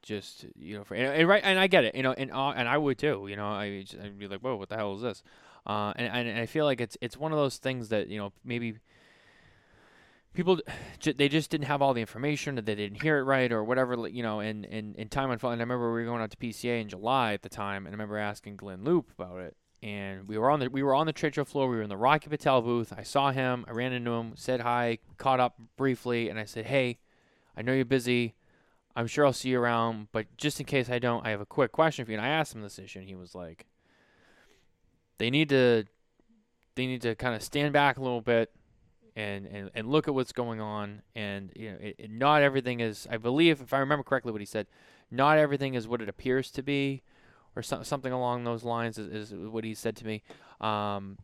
just you know, for, and, and, right, and I get it, you know, and uh, and I would too, you know, I I'd be like, whoa, what the hell is this? Uh, and, and I feel like it's it's one of those things that you know maybe people they just didn't have all the information or they didn't hear it right or whatever you know and in, in time unfolding. I remember we were going out to PCA in July at the time and I remember asking Glynn Loope about it and we were on the we were on the trade show floor. We were in the Rocky Patel booth. I saw him. I ran into him, said hi, caught up briefly, and I said, "Hey, I know you're busy. I'm sure I'll see you around, but just in case I don't, I have a quick question for you." And I asked him this issue, and he was like, "They need to, they need to kind of stand back a little bit." And, and, and look at what's going on, and you know, it, it, not everything is. I believe, if I remember correctly, what he said, not everything is what it appears to be or so, something along those lines is, is, what he said to me. Um,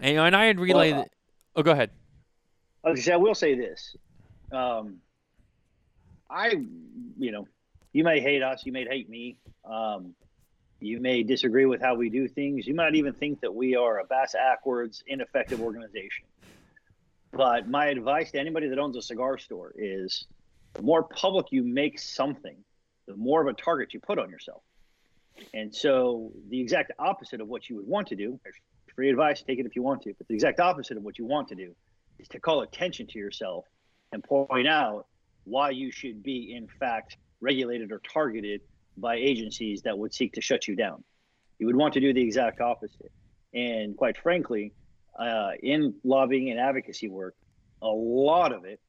and, you know, and I had relayed. Well, oh, go ahead. I will say this. Um, I, you know, you may hate us, you may hate me, um, you may disagree with how we do things. You might even think that we are a bass backwards, ineffective organization. But my advice to anybody that owns a cigar store is the more public you make something, the more of a target you put on yourself. And so the exact opposite of what you would want to do, free advice, take it if you want to, but the exact opposite of what you want to do is to call attention to yourself and point out why you should be, in fact, regulated or targeted by agencies that would seek to shut you down. You would want to do the exact opposite. And quite frankly, uh, in lobbying and advocacy work, a lot of it,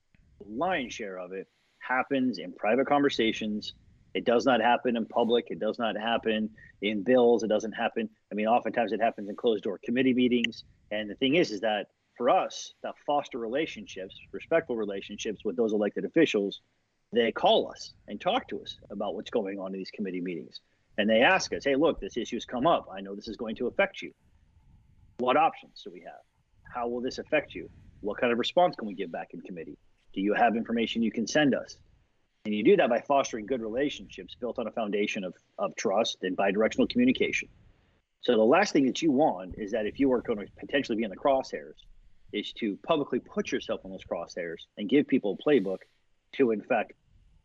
lion's share of it, happens in private conversations it does not happen in public. It does not happen in bills. It doesn't happen. I mean, oftentimes it happens in closed door committee meetings. And the thing is, is that for us, that foster relationships, respectful relationships with those elected officials, they call us and talk to us about what's going on in these committee meetings. And they ask us, hey, look, this issue's come up. I know this is going to affect you. What options do we have? How will this affect you? What kind of response can we give back in committee? Do you have information you can send us? And you do that by fostering good relationships built on a foundation of, of trust and bidirectional communication. So the last thing that you want is that if you are going to potentially be in the crosshairs, is to publicly put yourself in those crosshairs and give people a playbook to, in fact,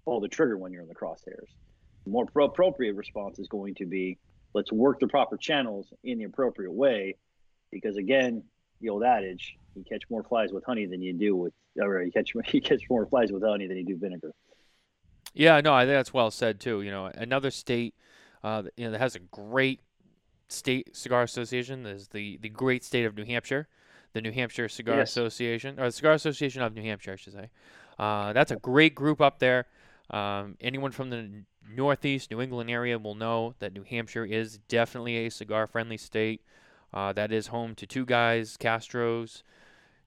pull the trigger when you're in the crosshairs. The more appropriate response is going to be let's work the proper channels in the appropriate way, because again, the old adage, you catch more flies with honey than you do with, or you catch you catch more flies with honey than you do vinegar. Yeah, no, I think that's well said too. You know, another state, uh, you know, that has a great state cigar association is the the great state of New Hampshire, the New Hampshire Cigar yes. Association, or the Cigar Association of New Hampshire, I should say. Uh, that's a great group up there. Um, anyone from the Northeast, New England area will know that New Hampshire is definitely a cigar-friendly state. Uh, that is home to two guys, Castro's,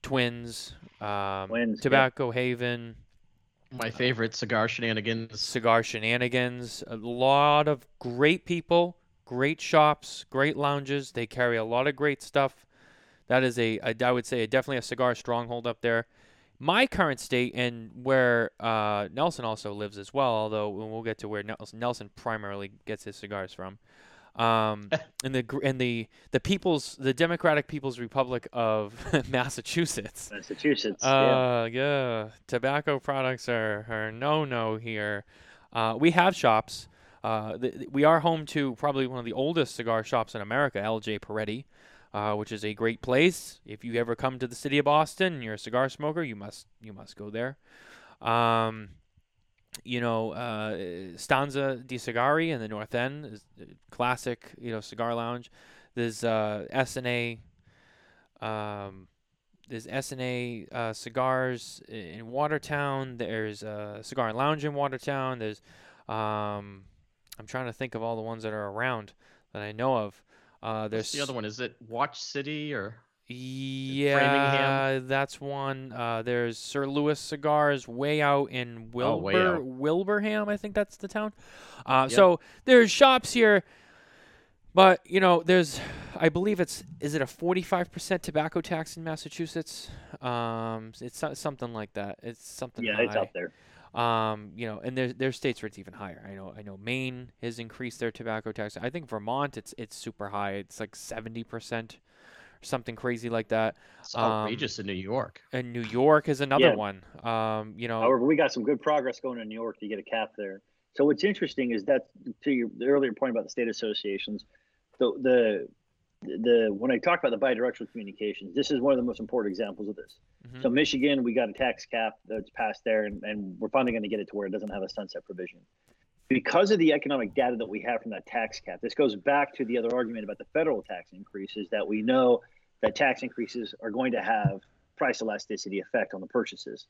Twins, um, Twins Tobacco yep. Haven, my favorite cigar shenanigans. Cigar shenanigans. A lot of great people, great shops, great lounges. They carry a lot of great stuff. That is a, a I would say, a, definitely a cigar stronghold up there. My current state and where uh, Nelson also lives as well, although we'll get to where Nelson primarily gets his cigars from um, in the in the the people's the Democratic People's Republic of Massachusetts. Massachusetts. Uh, yeah. yeah. Tobacco products are are no no here. Uh, we have shops. Uh, th- we are home to probably one of the oldest cigar shops in America, LJ Peretti, uh, which is a great place. If you ever come to the city of Boston and you're a cigar smoker, you must you must go there. Um, you know, uh, Stanza dei Sigari in the North End is a classic, you know, cigar lounge. There's uh, S and A. Um, there's S and A uh, cigars in Watertown. There's a cigar and lounge in Watertown. There's, um, I'm trying to think of all the ones that are around that I know of. Uh, there's What's the other one? Is it Watch City or? Yeah, that's one. Uh, there's Sir Louis Cigars way out in Oh, way out. Wilbraham, I think that's the town. Uh, Yep. So there's shops here, but you know, there's, I believe it's, is it a 45% tobacco tax in Massachusetts? Um, it's so- something like that. It's something. Yeah, high. it's up there. Um, you know, and there's there's states where it's even higher. I know I know Maine has increased their tobacco tax. I think Vermont it's it's super high. It's like seventy percent something crazy like that. It's Um, outrageous in New York. And New York is another Yeah. one. Um, you know, However, we got some good progress going in New York to get a cap there. So what's interesting is that to your the earlier point about the state associations, the the the when I talk about the bidirectional communications, this is one of the most important examples of this. Mhm. So Michigan, we got a tax cap that's passed there, and, and we're finally going to get it to where it doesn't have a sunset provision. Because of the economic data that we have from that tax cap, this goes back to the other argument about the federal tax increases that we know that tax increases are going to have price elasticity effect on the purchases,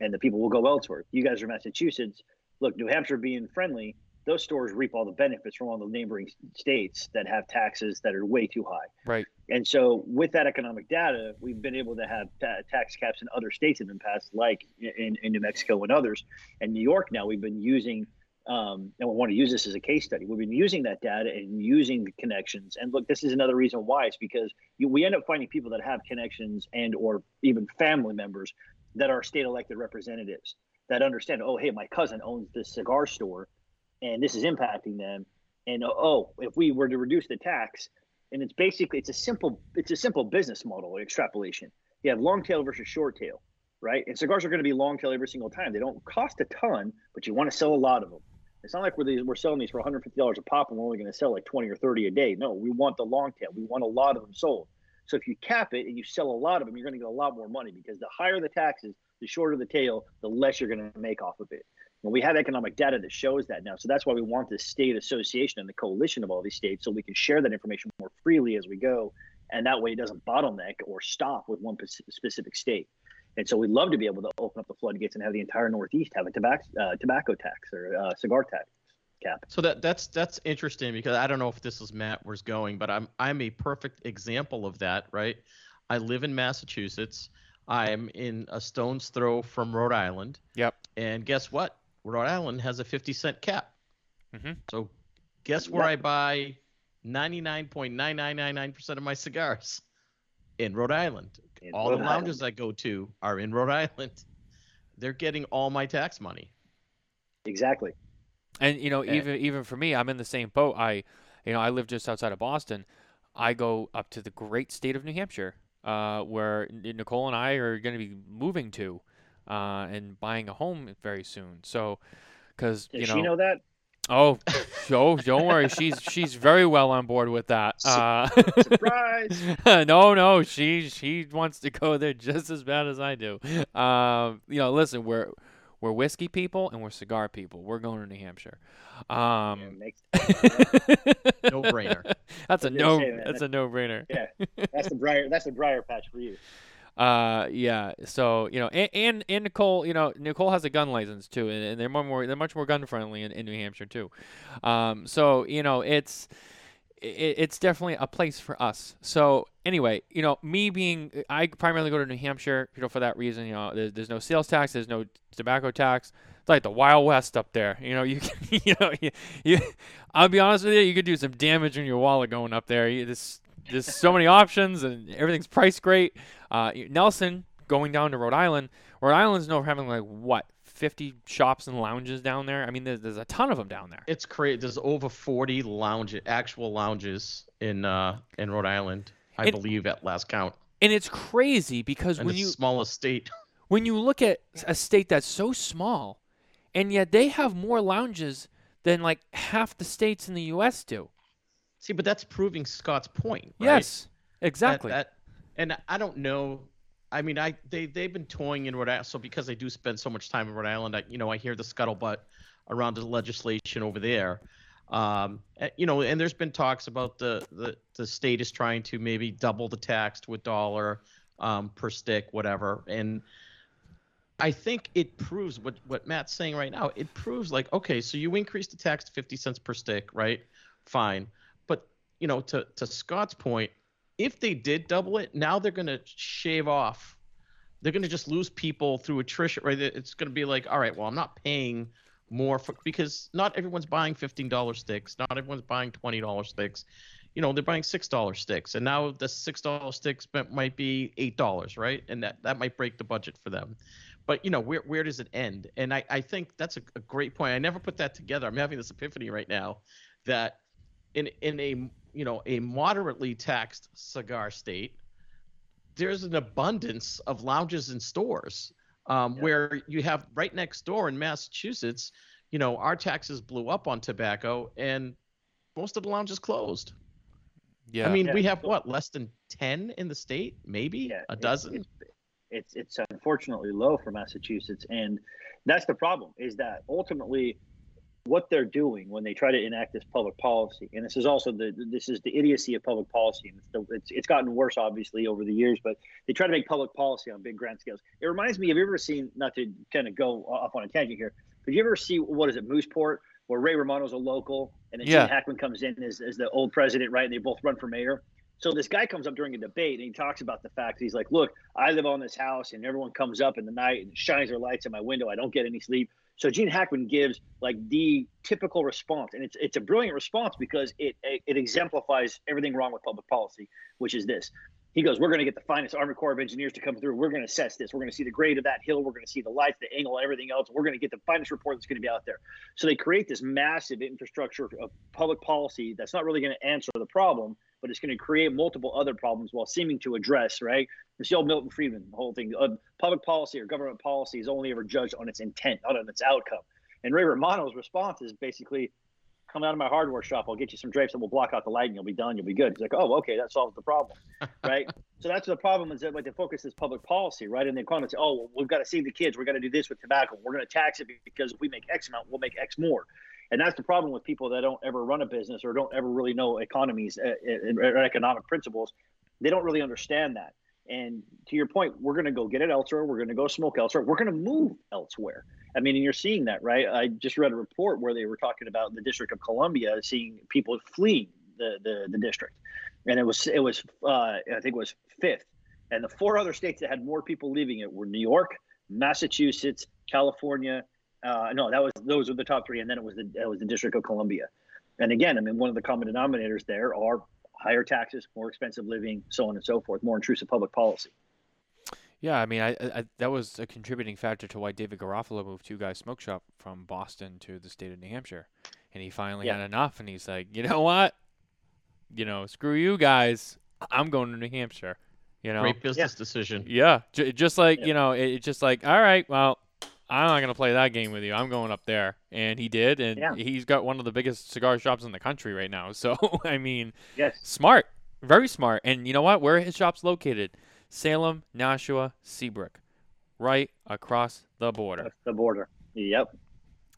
and the people will go elsewhere. You guys are Massachusetts. Look, New Hampshire being friendly, those stores reap all the benefits from all the neighboring states that have taxes that are way too high. right. And so, with that economic data, we've been able to have ta- tax caps in other states in the past, like in, in New Mexico and others. And New York now, we've been using, um, and we want to use this as a case study. We've been using that data and using the connections. And look, this is another reason why. It's because you, we end up finding people that have connections and or even family members that are state elected representatives that understand. Oh, hey, my cousin owns this cigar store, and this is impacting them. And oh, if we were to reduce the tax, and it's basically it's a simple it's a simple business model extrapolation. You have long tail versus short tail, right? And cigars are going to be long tail every single time. They don't cost a ton, but you want to sell a lot of them. It's not like we're we're selling these for 150 dollars a pop, and we're only going to sell like 20 or 30 a day. No, we want the long tail. We want a lot of them sold. So if you cap it and you sell a lot of them, you're going to get a lot more money because the higher the taxes, the shorter the tail, the less you're going to make off of it. And we have economic data that shows that now. So that's why we want the state association and the coalition of all these states so we can share that information more freely as we go. And that way it doesn't bottleneck or stop with one specific state. And so we'd love to be able to open up the floodgates and have the entire Northeast have a tobacco, uh, tobacco tax or uh, cigar tax cap. So that that's that's interesting because I don't know if this is Matt was going, but I'm I'm a perfect example of that, right? I live in Massachusetts. I'm in a stone's throw from Rhode Island. Yep. And guess what? Rhode Island has a 50 cent cap. Mhm. So guess where Yep. I buy 99.9999% of my cigars? In Rhode Island. In all Rhode the Island. lounges I go to are in Rhode Island. They're getting all my tax money. Exactly. And you know, Eh. even even for me, I'm in the same boat. I, you know, I live just outside of Boston. I go up to the great state of New Hampshire, uh, where Nicole and I are going to be moving to, uh, and buying a home very soon. So, because you know, she know that? Oh, oh, don't worry, she's she's very well on board with that. Uh, Surprise! no, no, she she wants to go there just as bad as I do. Um, you know, listen, we're we're whiskey people and we're cigar people. We're going to New Hampshire. Um, No brainer. that's a I no. that's a no brainer. yeah, that's the briar. That's the briar patch for you. Uh, yeah. So you know, and, and and Nicole, you know, Nicole has a gun license too, and, and they're more, more they're much more gun friendly in, in New Hampshire too. Um, so you know, it's it, it's definitely a place for us. So anyway, you know, me being I primarily go to New Hampshire, you know, for that reason. You know, there's, there's no sales tax, there's no tobacco tax. It's like the Wild West up there. You know, you can, you know, you, you I'll be honest with you, you could do some damage in your wallet going up there. You, this there's so many options and everything's priced great. Uh, Nelson going down to Rhode Island. Rhode Island's known for having like what 50 shops and lounges down there. I mean, there's, there's a ton of them down there. It's crazy. There's over 40 lounge actual lounges in uh in Rhode Island, I It- believe at last count. And it's crazy because And when you smallest state. when you look at a state that's so small, and yet they have more lounges than like half the states in the U.S. do. See, but that's proving Scott's point. Right? Yes, exactly. That, and I don't know I mean, I they they've been toying in Rhode Island. So because I do spend so much time in Rhode Island, I, you know, I hear the scuttlebutt around the legislation over there. Um, you know, and there's been talks about the the the state is trying to maybe double the tax to a dollar um, per stick, whatever. And I think it proves what what Matt's saying right now. It proves like, okay, so you increase the tax to 50 cents per stick, right? Fine, you know, to to Scott's point, if they did double it, now they're going to shave off. They're going to just lose people through attrition, right? It's going to be like, all right, well, I'm not paying more for because not everyone's buying $15 sticks, not everyone's buying $20 sticks. You know, they're buying $6 sticks, and now the $6 sticks might be $8, right? And that that might break the budget for them. But you know, where where does it end? And I I think that's a, a great point. I never put that together. I'm having this epiphany right now that in in a you know a moderately taxed cigar state, there's an abundance of lounges and stores um, yeah. where you have right next door in Massachusetts. You know, our taxes blew up on tobacco, and most of the lounges closed. Yeah. I mean, yeah. we have what less than ten in the state, maybe yeah, a dozen. It's, it's, it's unfortunately low for Massachusetts, and that's the problem. Is that ultimately what they're doing when they try to enact this public policy, and this is also the this is the idiocy of public policy, and it's, the, it's, it's gotten worse obviously over the years. But they try to make public policy on big grand scales. It reminds me. Have you ever seen? Not to kind of go off on a tangent here. Did you ever see what is it, Mooseport, where Ray Romano's a local, and then yeah. Gene Hackman comes in as, as the old president, right? And they both run for mayor. So this guy comes up during a debate and he talks about the fact he's like, "Look, I live on this house, and everyone comes up in the night and shines their lights in my window. I don't get any sleep." So Gene Hackman gives like the typical response, and it's it's a brilliant response because it it exemplifies everything wrong with public policy, which is this. He goes, "We're going to get the finest Army Corps of Engineers to come through. We're going to assess this. We're going to see the grade of that hill. We're going to see the lights, the angle, everything else. We're going to get the finest report that's going to be out there." So they create this massive infrastructure of public policy that's not really going to answer the problem, but it's going to create multiple other problems while seeming to address, right? It's the old Milton Friedman whole thing. Uh, public policy or government policy is only ever judged on its intent, not on its outcome. And Ray Romano's response is basically, come out of my hardware shop. I'll get you some drapes that will block out the light and you'll be done. You'll be good. He's like, oh, okay, that solves the problem, right? so that's the problem is that like, the focus is public policy, right? And they the economists, say, oh, well, we've got to save the kids. We're going to do this with tobacco. We're going to tax it because if we make X amount, we'll make X more. And that's the problem with people that don't ever run a business or don't ever really know economies uh, uh, or economic principles. They don't really understand that. And to your point, we're going to go get it elsewhere. We're going to go smoke elsewhere. We're going to move elsewhere. I mean, and you're seeing that, right? I just read a report where they were talking about the District of Columbia seeing people fleeing the the, the district, and it was it was uh, I think it was fifth, and the four other states that had more people leaving it were New York, Massachusetts, California, uh, no, that was those were the top three, and then it was the it was the District of Columbia. And again, I mean, one of the common denominators there are higher taxes, more expensive living, so on and so forth, more intrusive public policy. Yeah, I mean, I, I that was a contributing factor to why David Garofalo moved Two Guys Smoke Shop from Boston to the state of New Hampshire, and he finally yeah. had enough, and he's like, you know what, you know, screw you guys, I'm going to New Hampshire. You know, great business yeah. decision. Yeah, j- just like yeah. you know, it's just like, all right, well, I'm not going to play that game with you. I'm going up there. And he did. And yeah. he's got one of the biggest cigar shops in the country right now. So, I mean, yes. smart. Very smart. And you know what? Where his shop's located? Salem, Nashua, Seabrook. Right across the border. The border. Yep.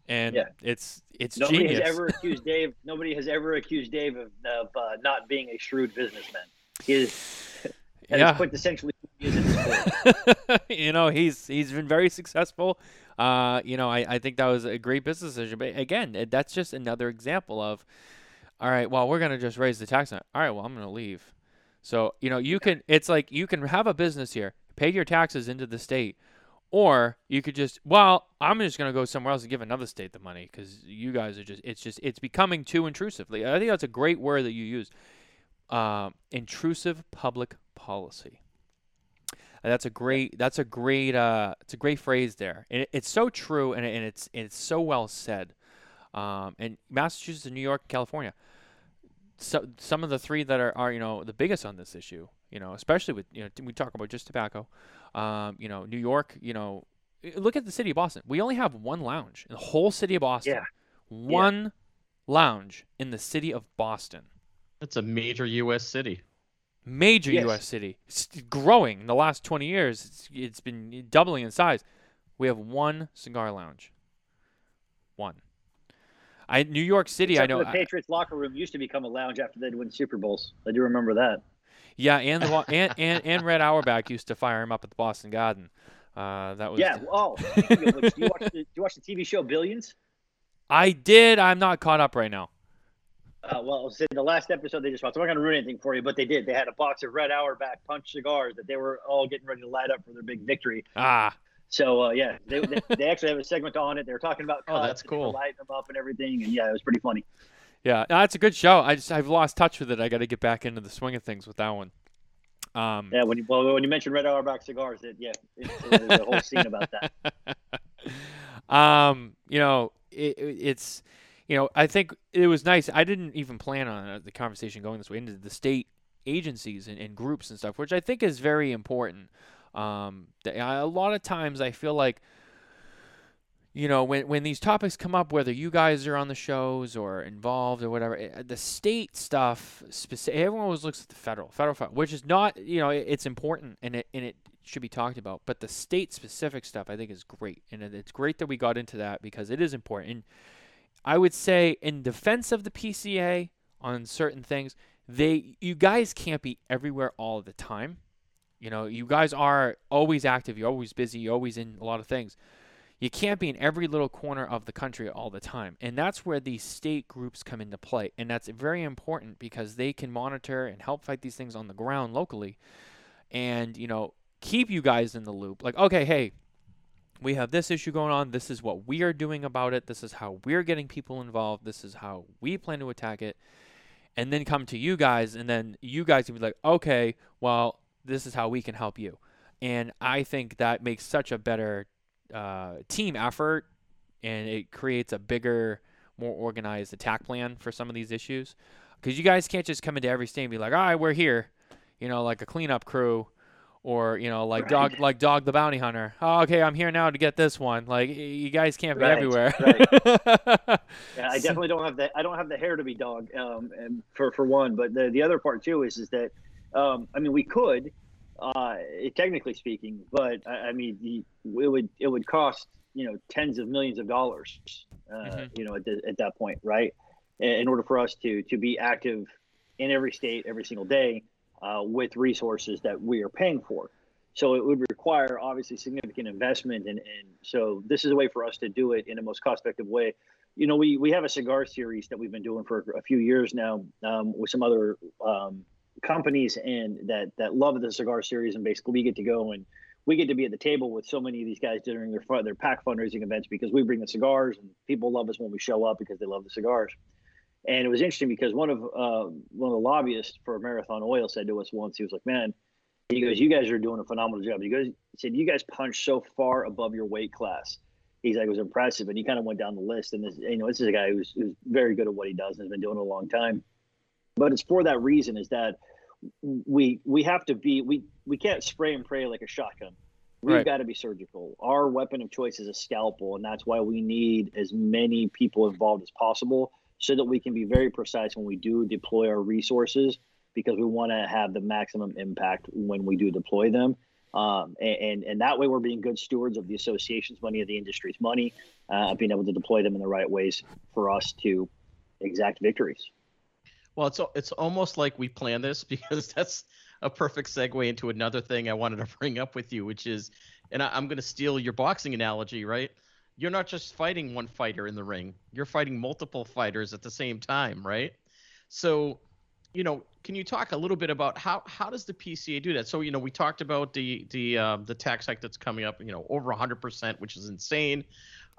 And yeah. it's it's nobody genius. has ever accused Dave. Nobody has ever accused Dave of, of uh, not being a shrewd businessman. He is yeah. quintessentially you know, he's he's been very successful. Uh, you know, I, I think that was a great business decision. But again, that's just another example of, all right, well, we're gonna just raise the tax on. All right, well, I'm gonna leave. So you know, you can. It's like you can have a business here, pay your taxes into the state, or you could just, well, I'm just gonna go somewhere else and give another state the money because you guys are just. It's just. It's becoming too intrusive. I think that's a great word that you use. Uh, intrusive public policy. That's a great. That's a great. Uh, it's a great phrase there, and it, it's so true, and, and it's and it's so well said. Um, and Massachusetts, and New York, California. So some of the three that are, are you know the biggest on this issue. You know, especially with you know we talk about just tobacco. Um, you know, New York. You know, look at the city of Boston. We only have one lounge in the whole city of Boston. Yeah. One yeah. lounge in the city of Boston. That's a major U.S. city. Major Yes. U.S. city, it's growing in the last 20 years. It's, it's been doubling in size. We have one cigar lounge. One. I New York City. I know. the I- Patriots locker room used to become a lounge after they'd win Super Bowls. I do remember that. yeah, and the and, and and Red Auerbach used to fire him up at the Boston Garden. Uh, that was. Yeah. Oh, do you watch the, do you watch the TV show Billions? I did. I'm not caught up right now. Uh, well, so the last episode they just watched. I'm not going to ruin anything for you, but they did. They had a box of Red Auerbach Punch cigars that they were all getting ready to light up for their big victory. Ah, So uh, yeah, they, they, they actually have a segment on it. They were talking about Oh, that's and they were cool. lighting them up and everything, and yeah, it was pretty funny. yeah. No, it's a good show. I just I've lost touch with it. I got to get back into the swing of things with that one. Um, Yeah, when you well, when you mentioned Red Auerbach cigars, it, yeah, it's, there's a whole scene about that. um, you know, it, it- it's, you know, I think it was nice. I didn't even plan on uh, the conversation going this way into the state agencies and, and groups and stuff, which I think is very important. Um, a lot of times I feel like, you know, when when these topics come up, whether you guys are on the shows or involved or whatever, eh, the state stuff, everyone always looks at the federal, federal, federal, which is not, you know, it, it's important and it and it should be talked about. But the state specific stuff, I think, is great, and it- it's great that we got into that because it is important. And I would say, in defense of the PCA on certain things, they, you guys can't be everywhere all the time. You know, you guys are always active. You're always busy. You're always in a lot of things. You can't be in every little corner of the country all the time. And that's where these state groups come into play. And that's very important because they can monitor and help fight these things on the ground locally and, you know, keep you guys in the loop. Like, okay, hey, we have this issue going on. This is what we are doing about it. This is how we're getting people involved. This is how we plan to attack it. And then come to you guys, and then you guys can be like, okay, well, this is how we can help you. And I think that makes such a better uh, team effort, and it creates a bigger, more organized attack plan for some of these issues. Because you guys can't just come into every state and be like, all right, we're here, you know, like a cleanup crew, or you know, like dog, like dog the bounty hunter. Oh, okay, I'm here now to get this one. Like you guys can't be Right, everywhere. Yeah, I definitely don't have the I don't have the hair to be dog, um, and for for one. But the the other part too is is that, um, I mean, we could, uh, technically speaking, but I, I mean, the, it would it would cost you know tens of millions of dollars, uh, Mhm. you know, at, the, at that point, right? In in order for us to to be active in every state every single day uh, with resources that we are paying for. So it would require obviously significant investment, and, and so this is a way for us to do it in the most cost-effective way. You know, we we have a cigar series that we've been doing for a few years now um, with some other um, companies, and that that love the cigar series, and basically we get to go and we get to be at the table with so many of these guys during their their pack fundraising events because we bring the cigars, and people love us when we show up because they love the cigars. And it was interesting because one of uh, one of the lobbyists for Marathon Oil said to us once, he was like, "Man." He goes, "You guys are doing a phenomenal job." He goes, he said, "You guys punch so far above your weight class." He's like, "It was impressive," and he kind of went down the list. And this, you know, this is a guy who's, who's very good at what he does and has been doing it a long time. But it's for that reason is that we we have to be we we can't spray and pray like a shotgun. We've Right. got to be surgical. Our weapon of choice is a scalpel, and that's why we need as many people involved as possible, so that we can be very precise when we do deploy our resources because we want to have the maximum impact when we do deploy them. Um, and, and, that way we're being good stewards of the association's money, of the industry's money, uh, being able to deploy them in the right ways for us to exact victories. Well, it's it's almost like we planned this because that's a perfect segue into another thing I wanted to bring up with you, which is, and I, I'm going to steal your boxing analogy, right? You're not just fighting one fighter in the ring; you're fighting multiple fighters at the same time, right? So, you know, can you talk a little bit about how how does the PCA do that? So, you know, we talked about the the um, the tax hike that's coming up, you know, over 100%, which is insane.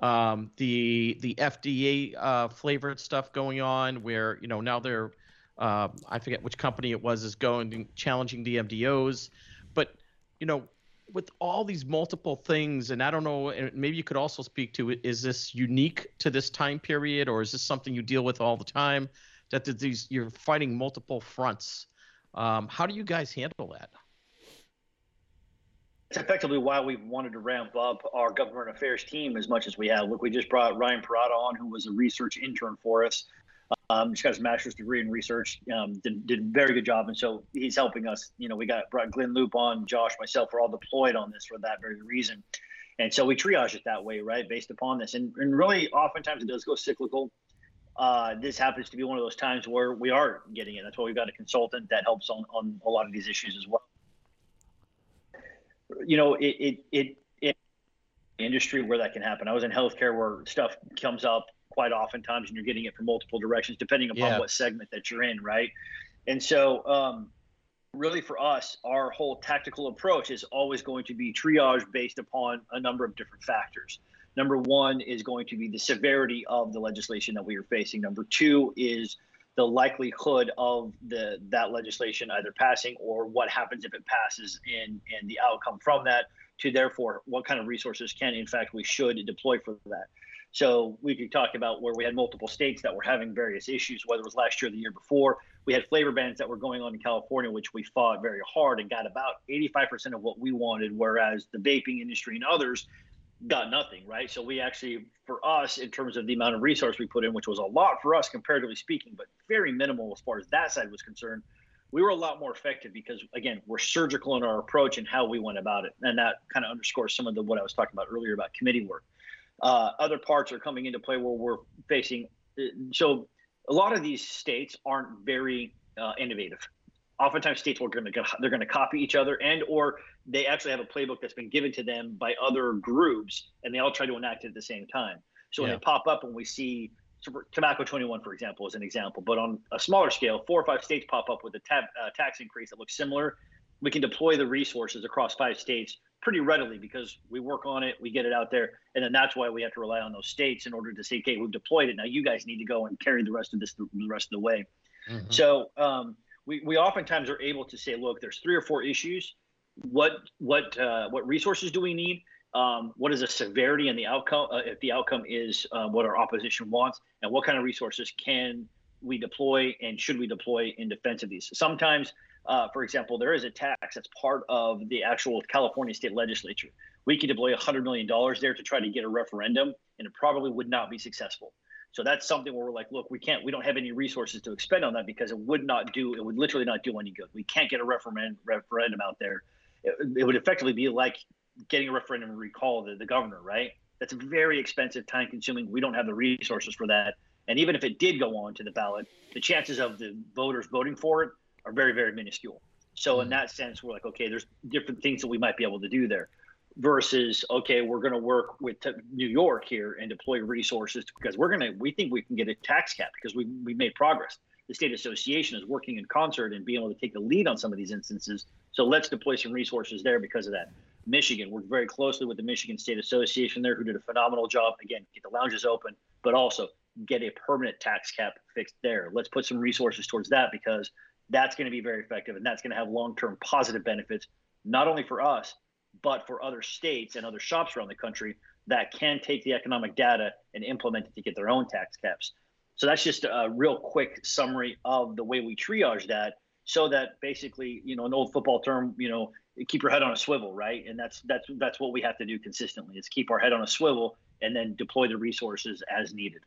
Um, the the FDA uh, flavored stuff going on, where you know now they're uh, I forget which company it was is going challenging the MDOs, but you know with all these multiple things, and I don't know, maybe you could also speak to it. Is this unique to this time period, or is this something you deal with all the time? That these you're fighting multiple fronts. Um, how do you guys handle that? It's effectively why we wanted to ramp up our government affairs team as much as we have. Look, we just brought Ryan Parada on, who was a research intern for us Um, just got his master's degree in research. Um, did, did a very good job, and so he's helping us. You know, we got brought Glynn Loope on, Josh, myself. We're all deployed on this for that very reason, and so we triage it that way, right, based upon this. And, and really, oftentimes it does go cyclical. Uh, this happens to be one of those times where we are getting it. That's why we've got a consultant that helps on on a lot of these issues as well. You know, it it it, it industry where that can happen. I was in healthcare where stuff comes up quite oftentimes and you're getting it from multiple directions depending upon yeah. what segment that you're in right? And so um, really for us our whole tactical approach is always going to be triage based upon a number of different factors. Number one is going to be the severity of the legislation that we are facing. Number two is the likelihood of the that legislation either passing or what happens if it passes and and the outcome from that to therefore what kind of resources can in fact we should deploy for that so we could talk about where we had multiple states that were having various issues, whether it was last year or the year before. We had flavor bans that were going on in California, which we fought very hard and got about 85% of what we wanted, whereas the vaping industry and others got nothing, right? So we actually, for us, in terms of the amount of resource we put in, which was a lot for us comparatively speaking, but very minimal as far as that side was concerned, we were a lot more effective because again, we're surgical in our approach and how we went about it. And that kind of underscores some of the what I was talking about earlier about committee work. Uh, other parts are coming into play where we're facing. Uh, so a lot of these states aren't very uh, innovative. Oftentimes, states are going to they're going to copy each other, and or they actually have a playbook that's been given to them by other groups, and they all try to enact it at the same time. So yeah. when they pop up, and we see tobacco 21, for example, is an example, but on a smaller scale, four or five states pop up with a tab, uh, tax increase that looks similar. We can deploy the resources across five states pretty readily because we work on it, we get it out there, and then that's why we have to rely on those states in order to say, okay, we've deployed it. Now you guys need to go and carry the rest of this the rest of the way. Mm-hmm. So um, we we oftentimes are able to say, look, there's three or four issues. What what uh, what resources do we need? Um, what is the severity and the outcome? Uh, if the outcome is uh, what our opposition wants, and what kind of resources can we deploy and should we deploy in defense of these? Sometimes uh, for example, there is a tax that's part of the actual California state legislature. We could deploy $100 million there to try to get a referendum, and it probably would not be successful. So that's something where we're like, look, we can't, we don't have any resources to expend on that because it would not do, it would literally not do any good. We can't get a referendum referendum out there. It, it would effectively be like getting a referendum recall the, the governor, right? That's very expensive, time consuming. We don't have the resources for that. And even if it did go on to the ballot, the chances of the voters voting for it are very, very minuscule. So mm in that sense, we're like, okay, there's different things that we might be able to do there versus, okay, we're going to work with New York here and deploy resources because we're going to, we think we can get a tax cap because we, we made progress. The state association is working in concert and being able to take the lead on some of these instances. So let's deploy some resources there because of that. Michigan worked very closely with the Michigan State Association there, who did a phenomenal job. Again, get the lounges open, but also get a permanent tax cap fixed there. Let's put some resources towards that because that's going to be very effective and that's going to have long-term positive benefits not only for us but for other states and other shops around the country that can take the economic data and implement it to get their own tax caps. So that's just a real quick summary of the way we triage that so that basically you know an old football term you know keep your head on a swivel right? And that's that's that's what we have to do consistently is keep our head on a swivel and then deploy the resources as needed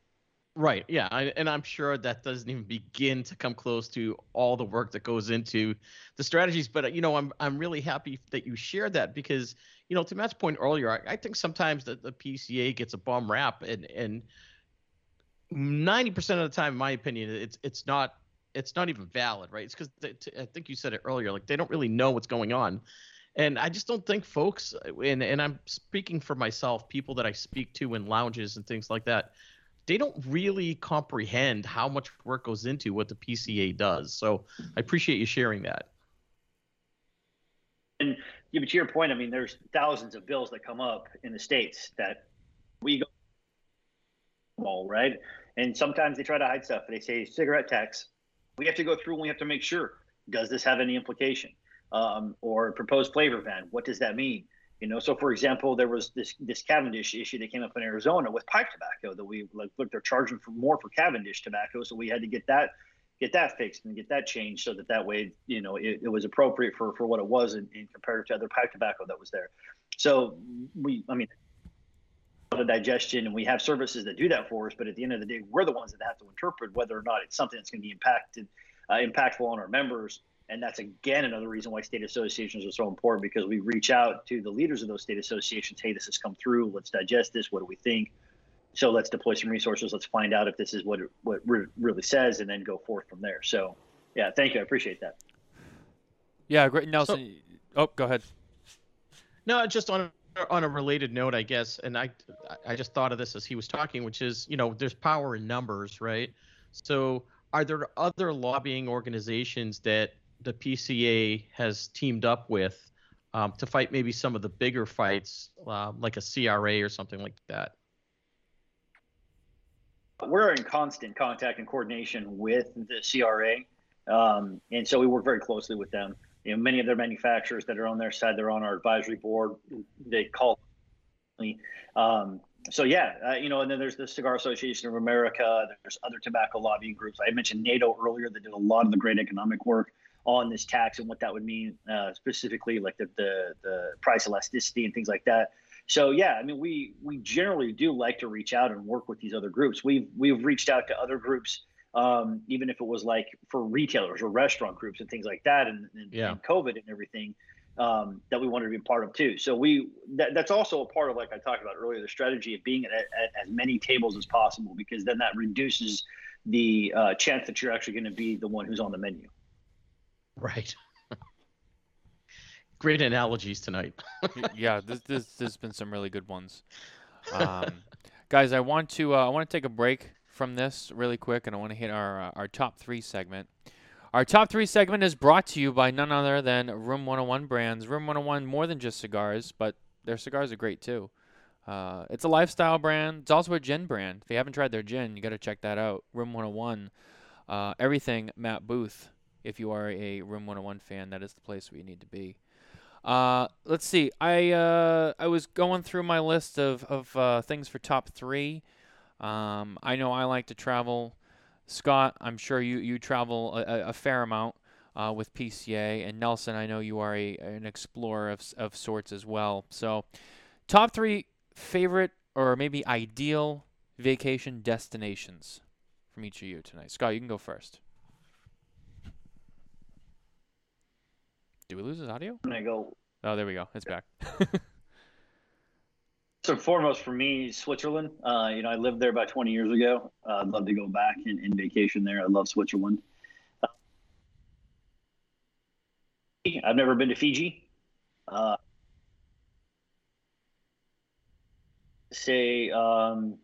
Right. Yeah. I, and I'm sure that doesn't even begin to come close to all the work that goes into the strategies. But uh, you know, I'm I'm really happy that you shared that because you know, to Matt's point earlier, I, I think sometimes that the PCA gets a bum rap, and and 90% of the time, in my opinion, it's it's not it's not even valid, right? It's because I think you said it earlier, like they don't really know what's going on. And I just don't think folks, uh, and, and I'm speaking for myself, people that I speak to in lounges and things like that, they don't really comprehend how much work goes into what the PCA does. So I appreciate you sharing that. And yeah, but to your point, I mean, there's thousands of bills that come up in the states that we go all right, and sometimes they try to hide stuff. They say cigarette tax. We have to go through and we have to make sure does this have any implication, um, or proposed flavor ban? What does that mean? You know, so for example, there was this this Cavendish issue that came up in Arizona with pipe tobacco that we like look they're charging for more for Cavendish tobacco, so we had to get that get that fixed and get that changed so that that way you know it, it was appropriate for for what it was in, in comparative to other pipe tobacco that was there. So we, I mean, of digestion, and we have services that do that for us. But at the end of the day, we're the ones that have to interpret whether or not it's something that's going to be impacted, uh, impactful on our members. And that's again another reason why state associations are so important because we reach out to the leaders of those state associations. Hey, this has come through. Let's digest this. What do we think? So let's deploy some resources. Let's find out if this is what it, what it really says, and then go forth from there. So, yeah, thank you. I appreciate that. Yeah, great, Nelson. So, oh, go ahead. No, just on on a related note, I guess, and I I just thought of this as he was talking, which is you know there's power in numbers, right? So are there other lobbying organizations that the PCA has teamed up with um, to fight maybe some of the bigger fights, uh, like a CRA or something like that? We're in constant contact and coordination with the CRA, um, and so we work very closely with them you know, many of their manufacturers that are on their side, they're on our advisory board. They call me. Um, so yeah, uh, you know, and then there's the Cigar Association of America. There's other tobacco lobbying groups. I mentioned NATO earlier that did a lot of the great economic work on this tax and what that would mean uh, specifically, like the, the the price elasticity and things like that. So yeah, I mean, we we generally do like to reach out and work with these other groups. We've we've reached out to other groups um, even if it was like for retailers or restaurant groups and things like that, and, and, yeah. and COVID and everything um, that we wanted to be part of too. So we that, that's also a part of like I talked about earlier, the strategy of being at, at as many tables as possible because then that reduces the uh, chance that you're actually going to be the one who's on the menu. Right. Great analogies tonight. yeah, this, this, there's been some really good ones. Um, guys, I want to uh, I want to take a break from this really quick, and I want to hit our uh, our top three segment. Our top three segment is brought to you by none other than Room 101 Brands. Room 101 more than just cigars, but their cigars are great too. Uh, it's a lifestyle brand. It's also a gin brand. If you haven't tried their gin, you got to check that out. Room 101. Uh, everything Matt Booth. If you are a Room 101 fan, that is the place where you need to be. Uh, let's see. I uh, I was going through my list of of uh, things for top three. Um, I know I like to travel. Scott, I'm sure you, you travel a, a fair amount uh, with PCA. And Nelson, I know you are a, an explorer of, of sorts as well. So, top three favorite or maybe ideal vacation destinations from each of you tonight. Scott, you can go first. Do we lose his audio? I go. Oh, there we go. It's back. so foremost for me, Switzerland. Uh, you know, I lived there about 20 years ago. Uh, I'd love to go back and, and vacation there. I love Switzerland. Uh, I've never been to Fiji. Uh, say, um,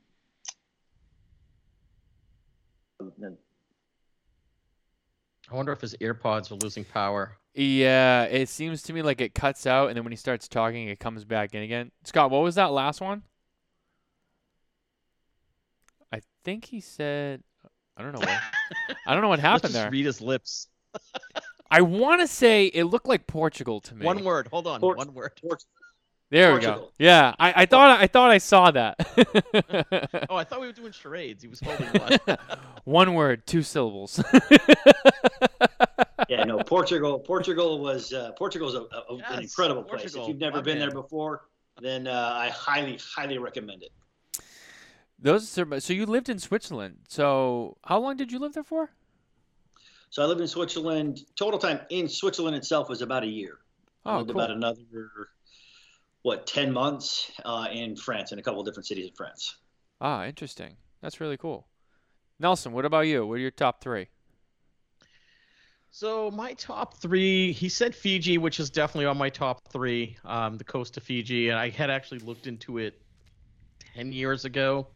I wonder if his earpods are losing power. Yeah, it seems to me like it cuts out, and then when he starts talking, it comes back in again. Scott, what was that last one? I think he said, I don't know what, I don't know what happened Let's just there. Read his lips. I want to say it looked like Portugal to me. One word. Hold on. Port- one word. Port- there Portugal. we go. Yeah, I, I thought I thought I saw that. oh, I thought we were doing charades. He was holding one. one word, two syllables yeah, no, Portugal. Portugal was uh, Portugal's a, a, yes, an incredible Portugal. place. If you've never been man. there before, then uh, I highly, highly recommend it. Those are, so you lived in Switzerland. So how long did you live there for? So I lived in Switzerland. Total time in Switzerland itself was about a year. Oh, I lived cool. about another what ten months uh, in France in a couple of different cities in France. Ah, interesting. That's really cool. Nelson, what about you? What are your top three? So my top three, he said Fiji, which is definitely on my top three. Um, the coast of Fiji, and I had actually looked into it ten years ago,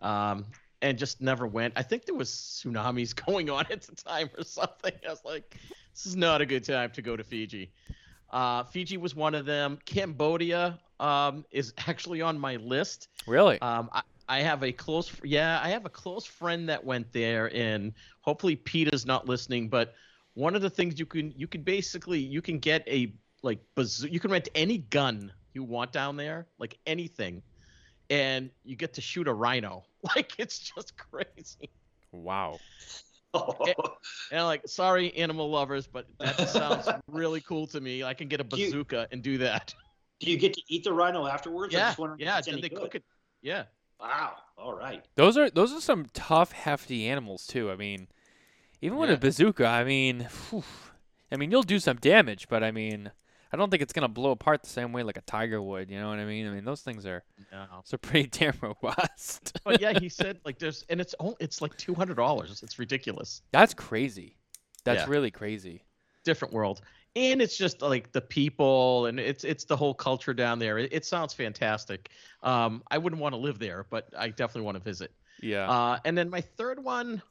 um, and just never went. I think there was tsunamis going on at the time or something. I was like, this is not a good time to go to Fiji. Uh, Fiji was one of them. Cambodia um, is actually on my list. Really? Um, I, I have a close, yeah, I have a close friend that went there, and hopefully Pete is not listening, but one of the things you can you can basically you can get a like bazoo- you can rent any gun you want down there, like anything, and you get to shoot a rhino. Like it's just crazy. Wow. and, and like, sorry, animal lovers, but that sounds really cool to me. I can get a bazooka you, and do that. Do you get to eat the rhino afterwards? Yeah, yeah. They good? cook it. Yeah. Wow. All right. Those are those are some tough, hefty animals too. I mean, even with Yeah. a bazooka, I mean, phew, I mean, you'll do some damage, but I mean, I don't think it's gonna blow apart the same way like a tiger would. You know what I mean? I mean, those things are No. so pretty damn robust. But yeah, he said like there's and it's only it's like two hundred dollars. It's ridiculous. That's crazy. That's Yeah. really crazy. Different world. And it's just like the people and it's it's the whole culture down there. It, it sounds fantastic. Um, I wouldn't want to live there, but I definitely want to visit. Yeah. Uh, and then my third one,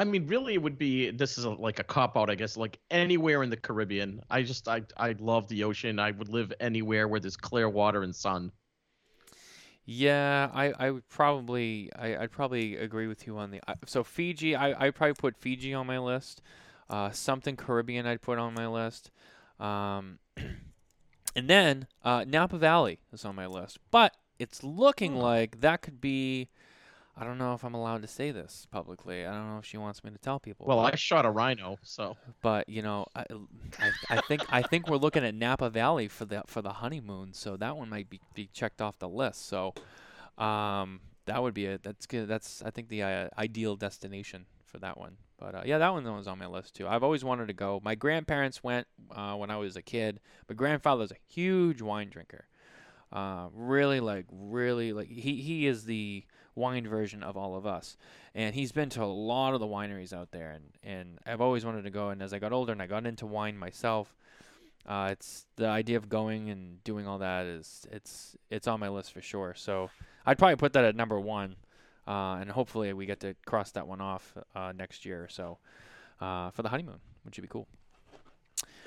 I mean, really, it would be this is a, like a cop out, I guess. Like anywhere in the Caribbean, I just I I love the ocean. I would live anywhere where there's clear water and sun. Yeah, I, I would probably I, I'd probably agree with you on the so Fiji I I'd probably put Fiji on my list, uh, something Caribbean I'd put on my list, um, and then uh, Napa Valley is on my list, but it's looking Hmm. like that could be. I don't know if I'm allowed to say this publicly. I don't know if she wants me to tell people. Well, but- I shot a rhino, so but you know, I, I, I think I think we're looking at Napa Valley for the for the honeymoon, so that one might be, be checked off the list. So, um, that would be a that's good. That's I think the uh, ideal destination for that one. But uh, yeah, that one was on my list too. I've always wanted to go. My grandparents went uh, when I was a kid. My grandfather's a huge wine drinker. Uh, really like really like he he is the wine version of all of us. And he's been to a lot of the wineries out there and, and I've always wanted to go and as I got older and I got into wine myself uh, it's the idea of going and doing all that is it's it's on my list for sure. So I'd probably put that at number one uh, and hopefully we get to cross that one off uh, next year or so. Uh, for the honeymoon which would be cool.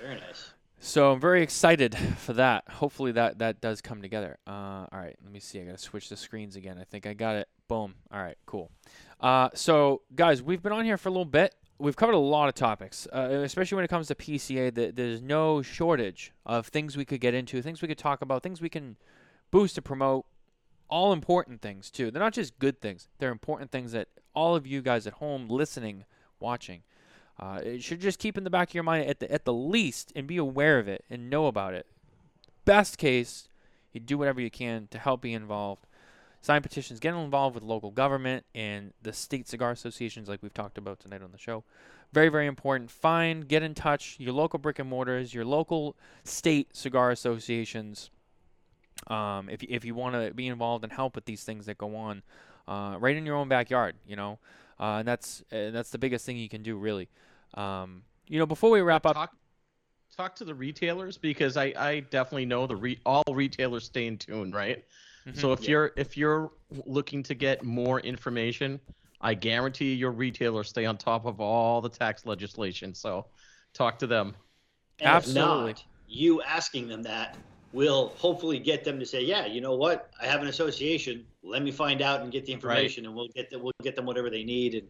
Very nice. So I'm very excited for that. Hopefully that that does come together. Uh, all right, let me see. I gotta switch the screens again. I think I got it. Boom. All right, cool. Uh, so guys, we've been on here for a little bit. We've covered a lot of topics, uh, especially when it comes to PCA. That there's no shortage of things we could get into, things we could talk about, things we can boost and promote. All important things too. They're not just good things. They're important things that all of you guys at home listening, watching, uh, it should just keep in the back of your mind at the at the least and be aware of it and know about it. Best case, you do whatever you can to help be involved. Sign petitions, get involved with local government and the state cigar associations, like we've talked about tonight on the show. Very, very important. Find, get in touch, your local brick and mortars, your local state cigar associations. Um, if if you want to be involved and help with these things that go on, uh, right in your own backyard, you know, uh, and that's uh, that's the biggest thing you can do, really. Um, you know, before we wrap up, talk talk to the retailers because I I definitely know the re, all retailers stay in tune, right? Mhm. So if Yeah. you're if you're looking to get more information, I guarantee your retailers stay on top of all the tax legislation. So talk to them. And Absolutely. If not, you asking them that will hopefully get them to say, "Yeah, you know what? I have an association. Let me find out and get the information, and we'll get them. We'll get them whatever they need." And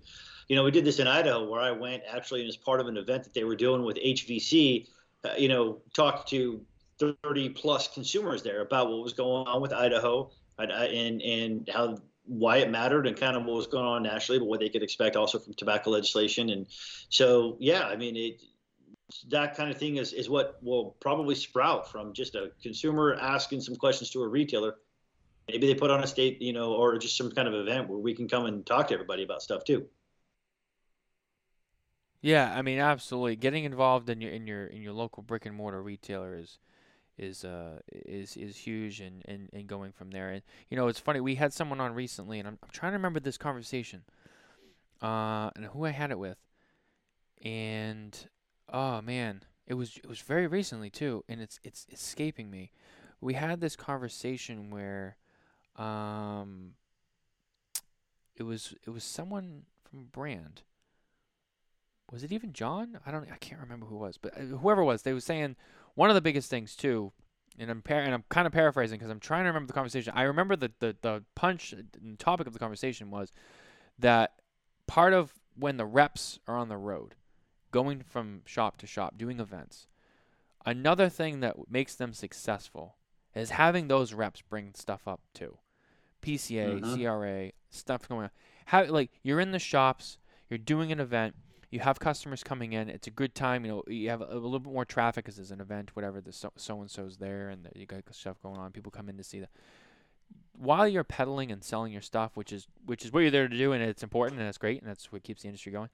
you know, we did this in Idaho, where I went actually as part of an event that they were doing with HVC. Uh, you know, talked to 30 plus consumers there about what was going on with Idaho and and, and how why it mattered and kind of what was going on nationally, but what they could expect also from tobacco legislation. And so, yeah, I mean, it that kind of thing is, is what will probably sprout from just a consumer asking some questions to a retailer. Maybe they put on a state, you know, or just some kind of event where we can come and talk to everybody about stuff too. Yeah, I mean, absolutely. Getting involved in your in your in your local brick and mortar retailer is is uh is is huge and and, and going from there. And you know, it's funny. We had someone on recently, and I'm, I'm trying to remember this conversation, uh, and who I had it with, and oh man, it was it was very recently too, and it's it's escaping me. We had this conversation where, um, it was it was someone from brand was it even John? I don't I can't remember who it was, but uh, whoever it was, they were saying one of the biggest things too, and I'm par- and I'm kind of paraphrasing because I'm trying to remember the conversation. I remember the the the punch the topic of the conversation was that part of when the reps are on the road, going from shop to shop, doing events, another thing that makes them successful is having those reps bring stuff up too. PCA, Mhm. CRA, stuff going on. How like you're in the shops, you're doing an event, you have customers coming in. It's a good time. You know, you have a, a little bit more traffic because there's an event, whatever. The so so and so's there, and the, you got stuff going on. People come in to see that. while you're peddling and selling your stuff, which is which is what you're there to do, and it's important and it's great, and that's what keeps the industry going.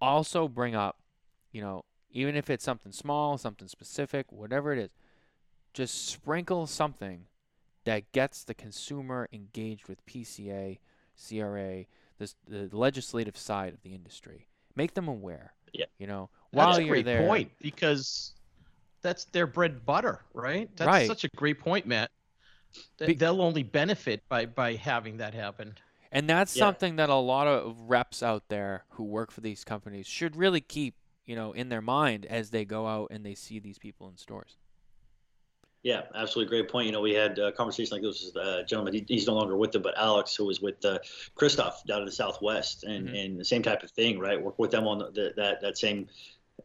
Also, bring up, you know, even if it's something small, something specific, whatever it is, just sprinkle something that gets the consumer engaged with PCA, CRA, this, the legislative side of the industry. Make them aware. Yeah. You know, That's while you're great there. point because that's their bread and butter, right? That's Right. such a great point, Matt. Be- They'll only benefit by by having that happen. And that's Yeah. something that a lot of reps out there who work for these companies should really keep, you know, in their mind as they go out and they see these people in stores. Yeah, absolutely great point. You know, we had a conversation like this with a gentleman. He, he's no longer with them, but Alex, who was with uh, Kristoff down in the Southwest, and, Mhm. and the same type of thing, right? Work with them on the, the, that that same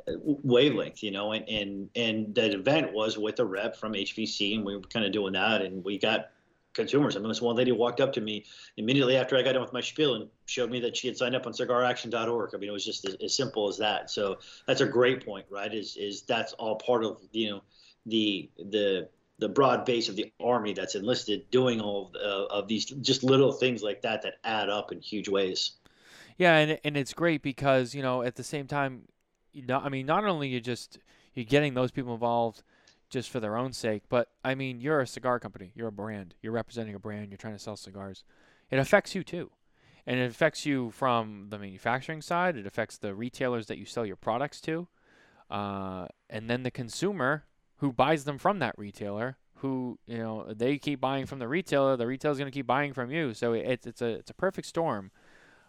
uh, wavelength, you know. And and and that event was with a rep from HVC, and we were kind of doing that, and we got consumers. I mean, this one lady walked up to me immediately after I got done with my spiel and showed me that she had signed up on CigarAction.org. I mean, it was just as, as simple as that. So that's a great point, right? Is is that's all part of you know the the the broad base of the army that's enlisted doing all of, uh, of these just little things like that that add up in huge ways. Yeah, and and it's great because you know at the same time, you know, I mean, not only you just you're getting those people involved just for their own sake, but I mean, you're a cigar company, you're a brand, you're representing a brand, you're trying to sell cigars. It affects you too, and it affects you from the manufacturing side. It affects the retailers that you sell your products to, uh, and then the consumer who buys them from that retailer. Who you know they keep buying from the retailer, the retailer's going to keep buying from you. So it's it's a it's a perfect storm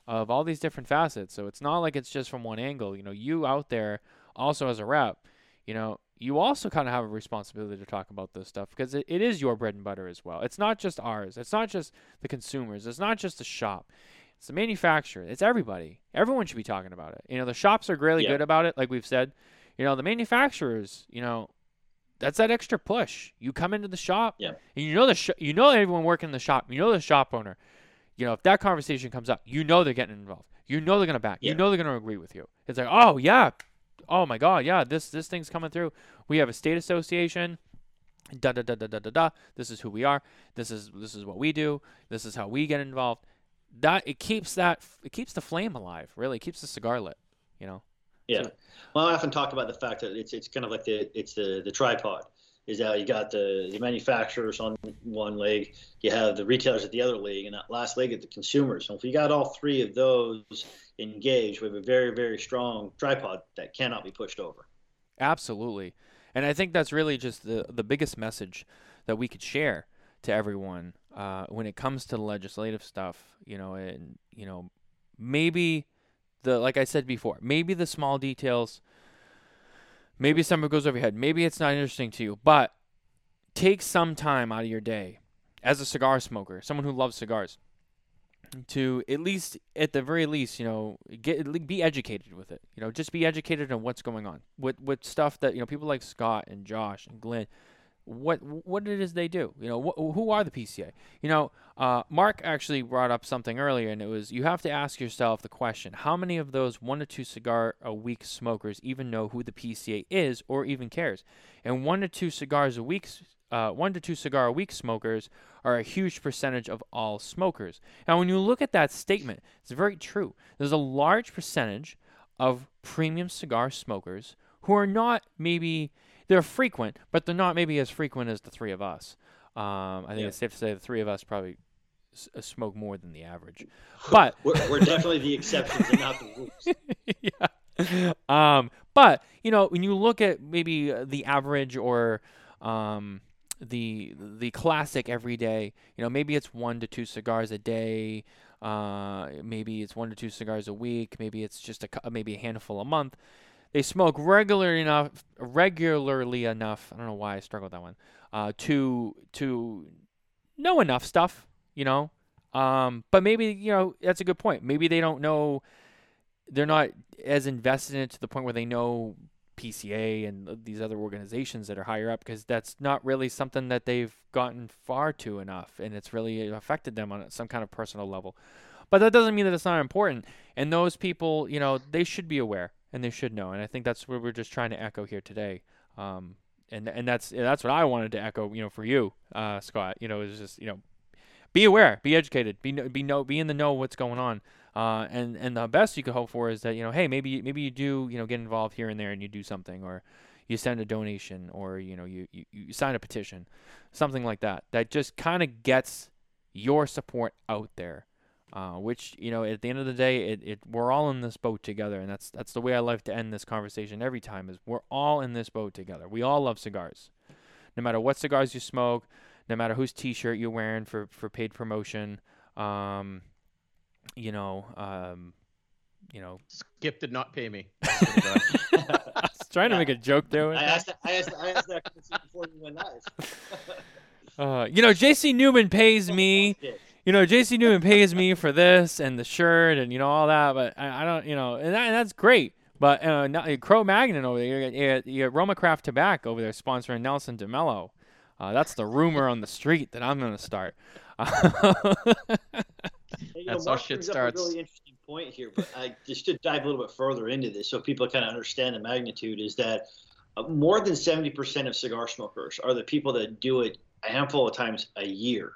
of all these different facets. So it's not like it's just from one angle. You know, you out there also as a rep, you know, you also kind of have a responsibility to talk about this stuff because it, it is your bread and butter as well. It's not just ours. It's not just the consumers. It's not just the shop. It's the manufacturer. It's everybody. Everyone should be talking about it. You know, the shops are really Yeah. good about it, like we've said. You know, the manufacturers, you know, that's that extra push. You come into the shop, Yeah. and you know the sh- you know everyone working in the shop. You know the shop owner you know, if that conversation comes up, you know they're getting involved. You know they're gonna back. You know they're gonna agree with you. It's like, oh yeah, oh my god, yeah, this this thing's coming through. We have a state association. Da da da da da da da. This is who we are. This is this is what we do. This is how we get involved. That it keeps that it keeps the flame alive. Really, it keeps the cigar lit. You know. Yeah. So- Well, I often talk about the fact that it's it's kind of like the it's the the tripod. Is that you got the the manufacturers on one leg, you have the retailers at the other leg, and that last leg at the consumers. So if you got all three of those engaged, we have a very very strong tripod that cannot be pushed over. Absolutely. And I think that's really just the, the biggest message that we could share to everyone uh, when it comes to the legislative stuff, you know, and, you know, maybe the, like I said before, maybe the small details, maybe some of it goes over your head, maybe it's not interesting to you, but take some time out of your day as a cigar smoker, someone who loves cigars, to at least, at the very least, you know, get be educated with it. You know, just be educated on what's going on with with stuff that you know people like Scott and Josh and Glynn. What what it is they do? You know, wh- who are the PCA? You know, uh, Mark actually brought up something earlier, and it was you have to ask yourself the question: How many of those one to two cigar a week smokers even know who the PCA is or even cares? And one to two cigars a week, uh, one to two cigar a week smokers are a huge percentage of all smokers. Now, when you look at that statement, it's very true. There's a large percentage of premium cigar smokers who are not maybe they're frequent, but they're not maybe as frequent as the three of us. Um, I think Yeah. it's safe to say the three of us probably s- uh, smoke more than the average. But We're, we're definitely the exceptions and not the rules. yeah. Um, but you know, when you look at maybe uh, the average or um, the the classic everyday, you know, maybe it's one to two cigars a day. Uh, maybe it's one to two cigars a week. Maybe it's just a maybe a handful a month. They smoke regularly enough, regularly enough. I don't know why I struggled with that one. Uh, to to know enough stuff, you know. Um, but maybe you know that's a good point. Maybe they don't know they're not as invested in it to the point where they know PCA and these other organizations that are higher up because that's not really something that they've gotten far to enough and it's really affected them on some kind of personal level. But that doesn't mean that it's not important. And those people, you know, they should be aware and they should know. And I think that's what we're just trying to echo here today. Um, and and that's that's what I wanted to echo, you know, for you, uh, Scott. You know, is just you know, be aware, be educated, be be know, be in the know what's going on. Uh, and and the best you could hope for is that you know, hey, maybe maybe you do you know get involved here and there and you do something, or you send a donation, or you know you you, you sign a petition, something like that. That just kind of gets your support out there. Uh, which you know, at the end of the day, it, it we're all in this boat together, and that's that's the way I like to end this conversation every time. Is we're all in this boat together. We all love cigars, no matter what cigars you smoke, no matter whose T-shirt you're wearing for for paid promotion. Um, you know, um, you know. Skip did not pay me. I was trying to make a joke there. I asked, that, I asked, I asked that question before we went live. uh, you know, J.C. Newman pays me. You know, J.C. Newman pays me for this and the shirt and you know all that, but I, I don't, you know, and, that, and that's great. But uh, Cro Magnon over there, you got, you got Roma Craft Tobacco over there sponsoring Nelson DeMello. Uh, that's the rumor on the street that I'm going to start. That's know, how shit starts. a really interesting point here, but I just to dive a little bit further into this so people kind of understand the magnitude is that uh, more than 70% of cigar smokers are the people that do it a handful of times a year,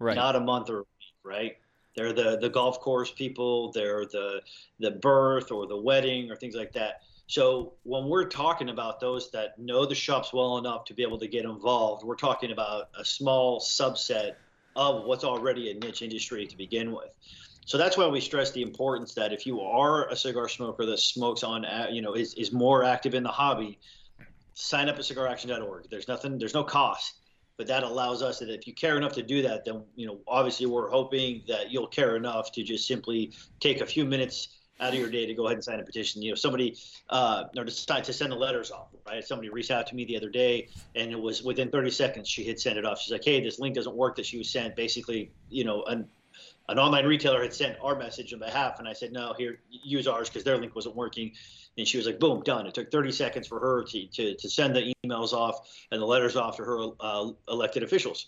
right. not a month or a week, right? They're the, the golf course people, they're the, the birth or the wedding or things like that. So when we're talking about those that know the shops well enough to be able to get involved, we're talking about a small subset of what's already a niche industry to begin with. So that's why we stress the importance that if you are a cigar smoker that smokes on, uh, you know, is, is more active in the hobby, sign up at cigaraction.org. There's nothing, there's no cost, but that allows us that if you care enough to do that, then, you know, obviously we're hoping that you'll care enough to just simply take a few minutes out of your day to go ahead and sign a petition. You know, somebody uh, or decide to send the letters off. Right? Somebody reached out to me the other day, and it was within 30 seconds she had sent it off. She's like, "Hey, this link doesn't work that she was sent." Basically, you know, an an online retailer had sent our message on behalf, and I said, "No, here, use ours because their link wasn't working." And she was like, "Boom, done." It took 30 seconds for her to to, to send the emails off and the letters off to her uh, elected officials.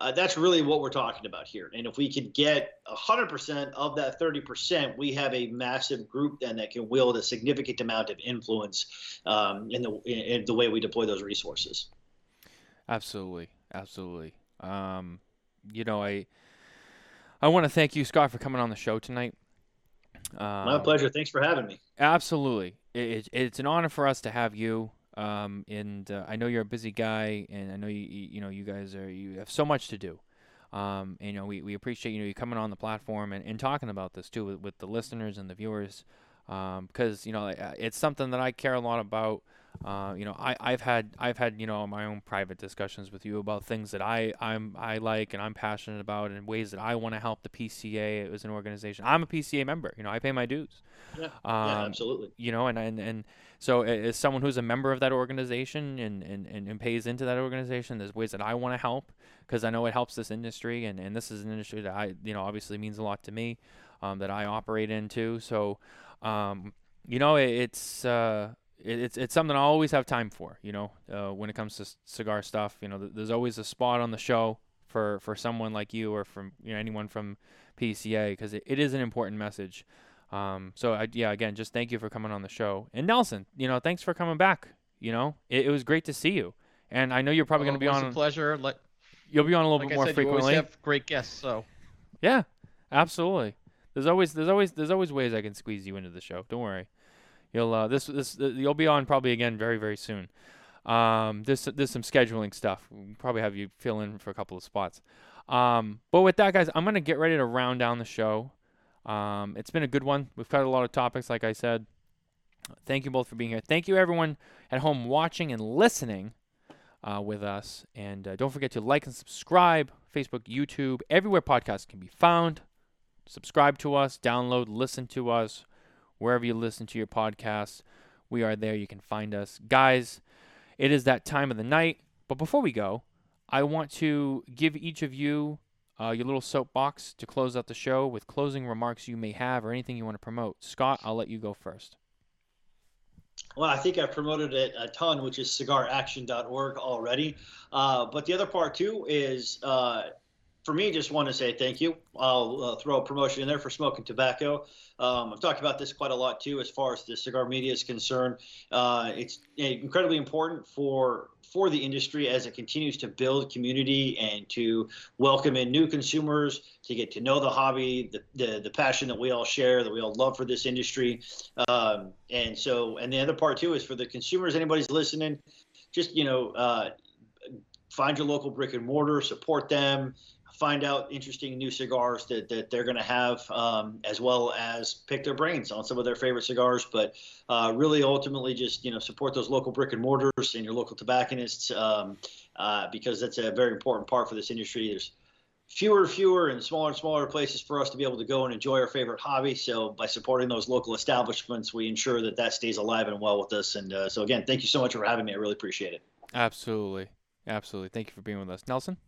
Uh, that's really what we're talking about here. And if we could get 100% of that 30%, we have a massive group then that can wield a significant amount of influence um, in the in the way we deploy those resources. Absolutely, absolutely. Um, you know, I I want to thank you, Scott, for coming on the show tonight. Um, My pleasure. Thanks for having me. Absolutely, it, it, it's an honor for us to have you. Um, and uh, I know you're a busy guy, and I know you, you know you guys are you have so much to do. Um, and, you know we, we appreciate you know you coming on the platform and, and talking about this too with, with the listeners and the viewers um, because you know it's something that I care a lot about. Uh, you know, I, I've had I've had you know my own private discussions with you about things that I I'm I like and I'm passionate about and ways that I want to help the PCA as an organization. I'm a PCA member. You know, I pay my dues. Yeah, um, yeah absolutely. You know, and, and and so as someone who's a member of that organization and, and, and, and pays into that organization, there's ways that I want to help because I know it helps this industry and, and this is an industry that I you know obviously means a lot to me um, that I operate into. So um, you know, it, it's uh, it, it's it's something I always have time for. You know, uh, when it comes to cigar stuff, you know, th- there's always a spot on the show for for someone like you or from you know anyone from PCA because it, it is an important message. Um, so I, yeah, again, just thank you for coming on the show. And Nelson, you know, thanks for coming back. You know, it, it was great to see you. And I know you're probably going to be on. a pleasure. Like you'll be on a little like bit more said, frequently. You always have great guests, so. Yeah, absolutely. There's always there's always there's always ways I can squeeze you into the show. Don't worry. You'll uh, this this uh, you'll be on probably again very very soon. Um, there's some scheduling stuff. We'll probably have you fill in for a couple of spots. Um, but with that, guys, I'm gonna get ready to round down the show. Um, it's been a good one. We've covered a lot of topics, like I said. Thank you both for being here. Thank you, everyone at home watching and listening uh, with us. And uh, don't forget to like and subscribe Facebook, YouTube, everywhere podcasts can be found subscribe to us, download, listen to us wherever you listen to your podcasts. We are there. You can find us. Guys, it is that time of the night. But before we go, I want to give each of you uh, your little soapbox to close out the show with closing remarks you may have or anything you want to promote. Scott, I'll let you go first. Well, I think I've promoted it a ton, which is cigaraction.org already. Uh, but the other part, too, is uh, for me, just want to say thank you. I'll uh, throw a promotion in there for Smokin Tabacco. Um, I've talked about this quite a lot too, as far as the cigar media is concerned. Uh, it's incredibly important for for the industry as it continues to build community and to welcome in new consumers to get to know the hobby, the the, the passion that we all share, that we all love for this industry. Um, and so, and the other part too is for the consumers. Anybody's listening, just you know. Uh, find your local brick and mortar, support them, find out interesting new cigars that, that they're going to have, um, as well as pick their brains on some of their favorite cigars. But uh, really, ultimately, just you know support those local brick and mortars and your local tobacconists um, uh, because that's a very important part for this industry. There's fewer fewer and smaller and smaller places for us to be able to go and enjoy our favorite hobby. So by supporting those local establishments, we ensure that that stays alive and well with us. And uh, so again, thank you so much for having me. I really appreciate it. Absolutely. Absolutely. Thank you for being with us. Nelson?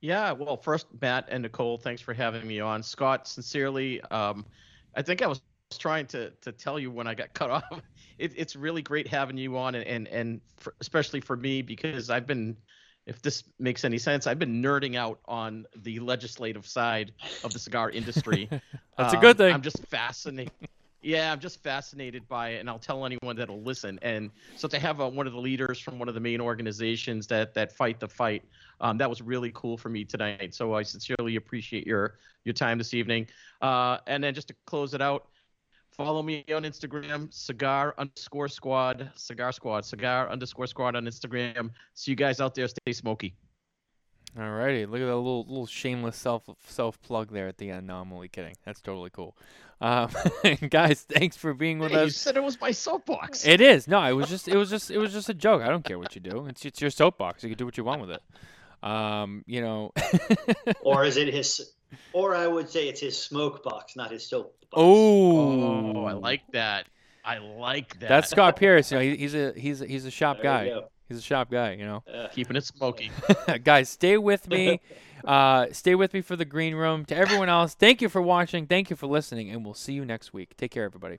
Yeah, well, first, Matt and Nicole, thanks for having me on. Scott, sincerely, um, I think I was trying to to tell you when I got cut off. It, it's really great having you on, and and, and for, especially for me because I've been, if this makes any sense, I've been nerding out on the legislative side of the cigar industry. That's um, a good thing. I'm just fascinated. Yeah, I'm just fascinated by it, and I'll tell anyone that'll listen. And so to have a, one of the leaders from one of the main organizations that that fight the fight, um, that was really cool for me tonight. So I sincerely appreciate your your time this evening. Uh, and then just to close it out, follow me on Instagram, cigar underscore squad, cigar squad, cigar underscore squad on Instagram. See you guys out there. Stay smoky. All righty, look at that little little shameless self self plug there at the end. No, I'm only kidding. That's totally cool. Um, guys, thanks for being with hey, us. You said it was my soapbox. It is. No, it was just it was just it was just a joke. I don't care what you do. It's it's your soapbox. You can do what you want with it. Um, you know. or is it his? Or I would say it's his smoke box, not his soap. Box. Oh, oh, I like that. I like that. That's Scott Pearce. You know, he, he's a he's a, he's a shop there guy. He's a shop guy, you know. Uh, Keeping it smoky. Guys, stay with me. Uh, stay with me for the green room. To everyone else, thank you for watching. Thank you for listening, and we'll see you next week. Take care, everybody.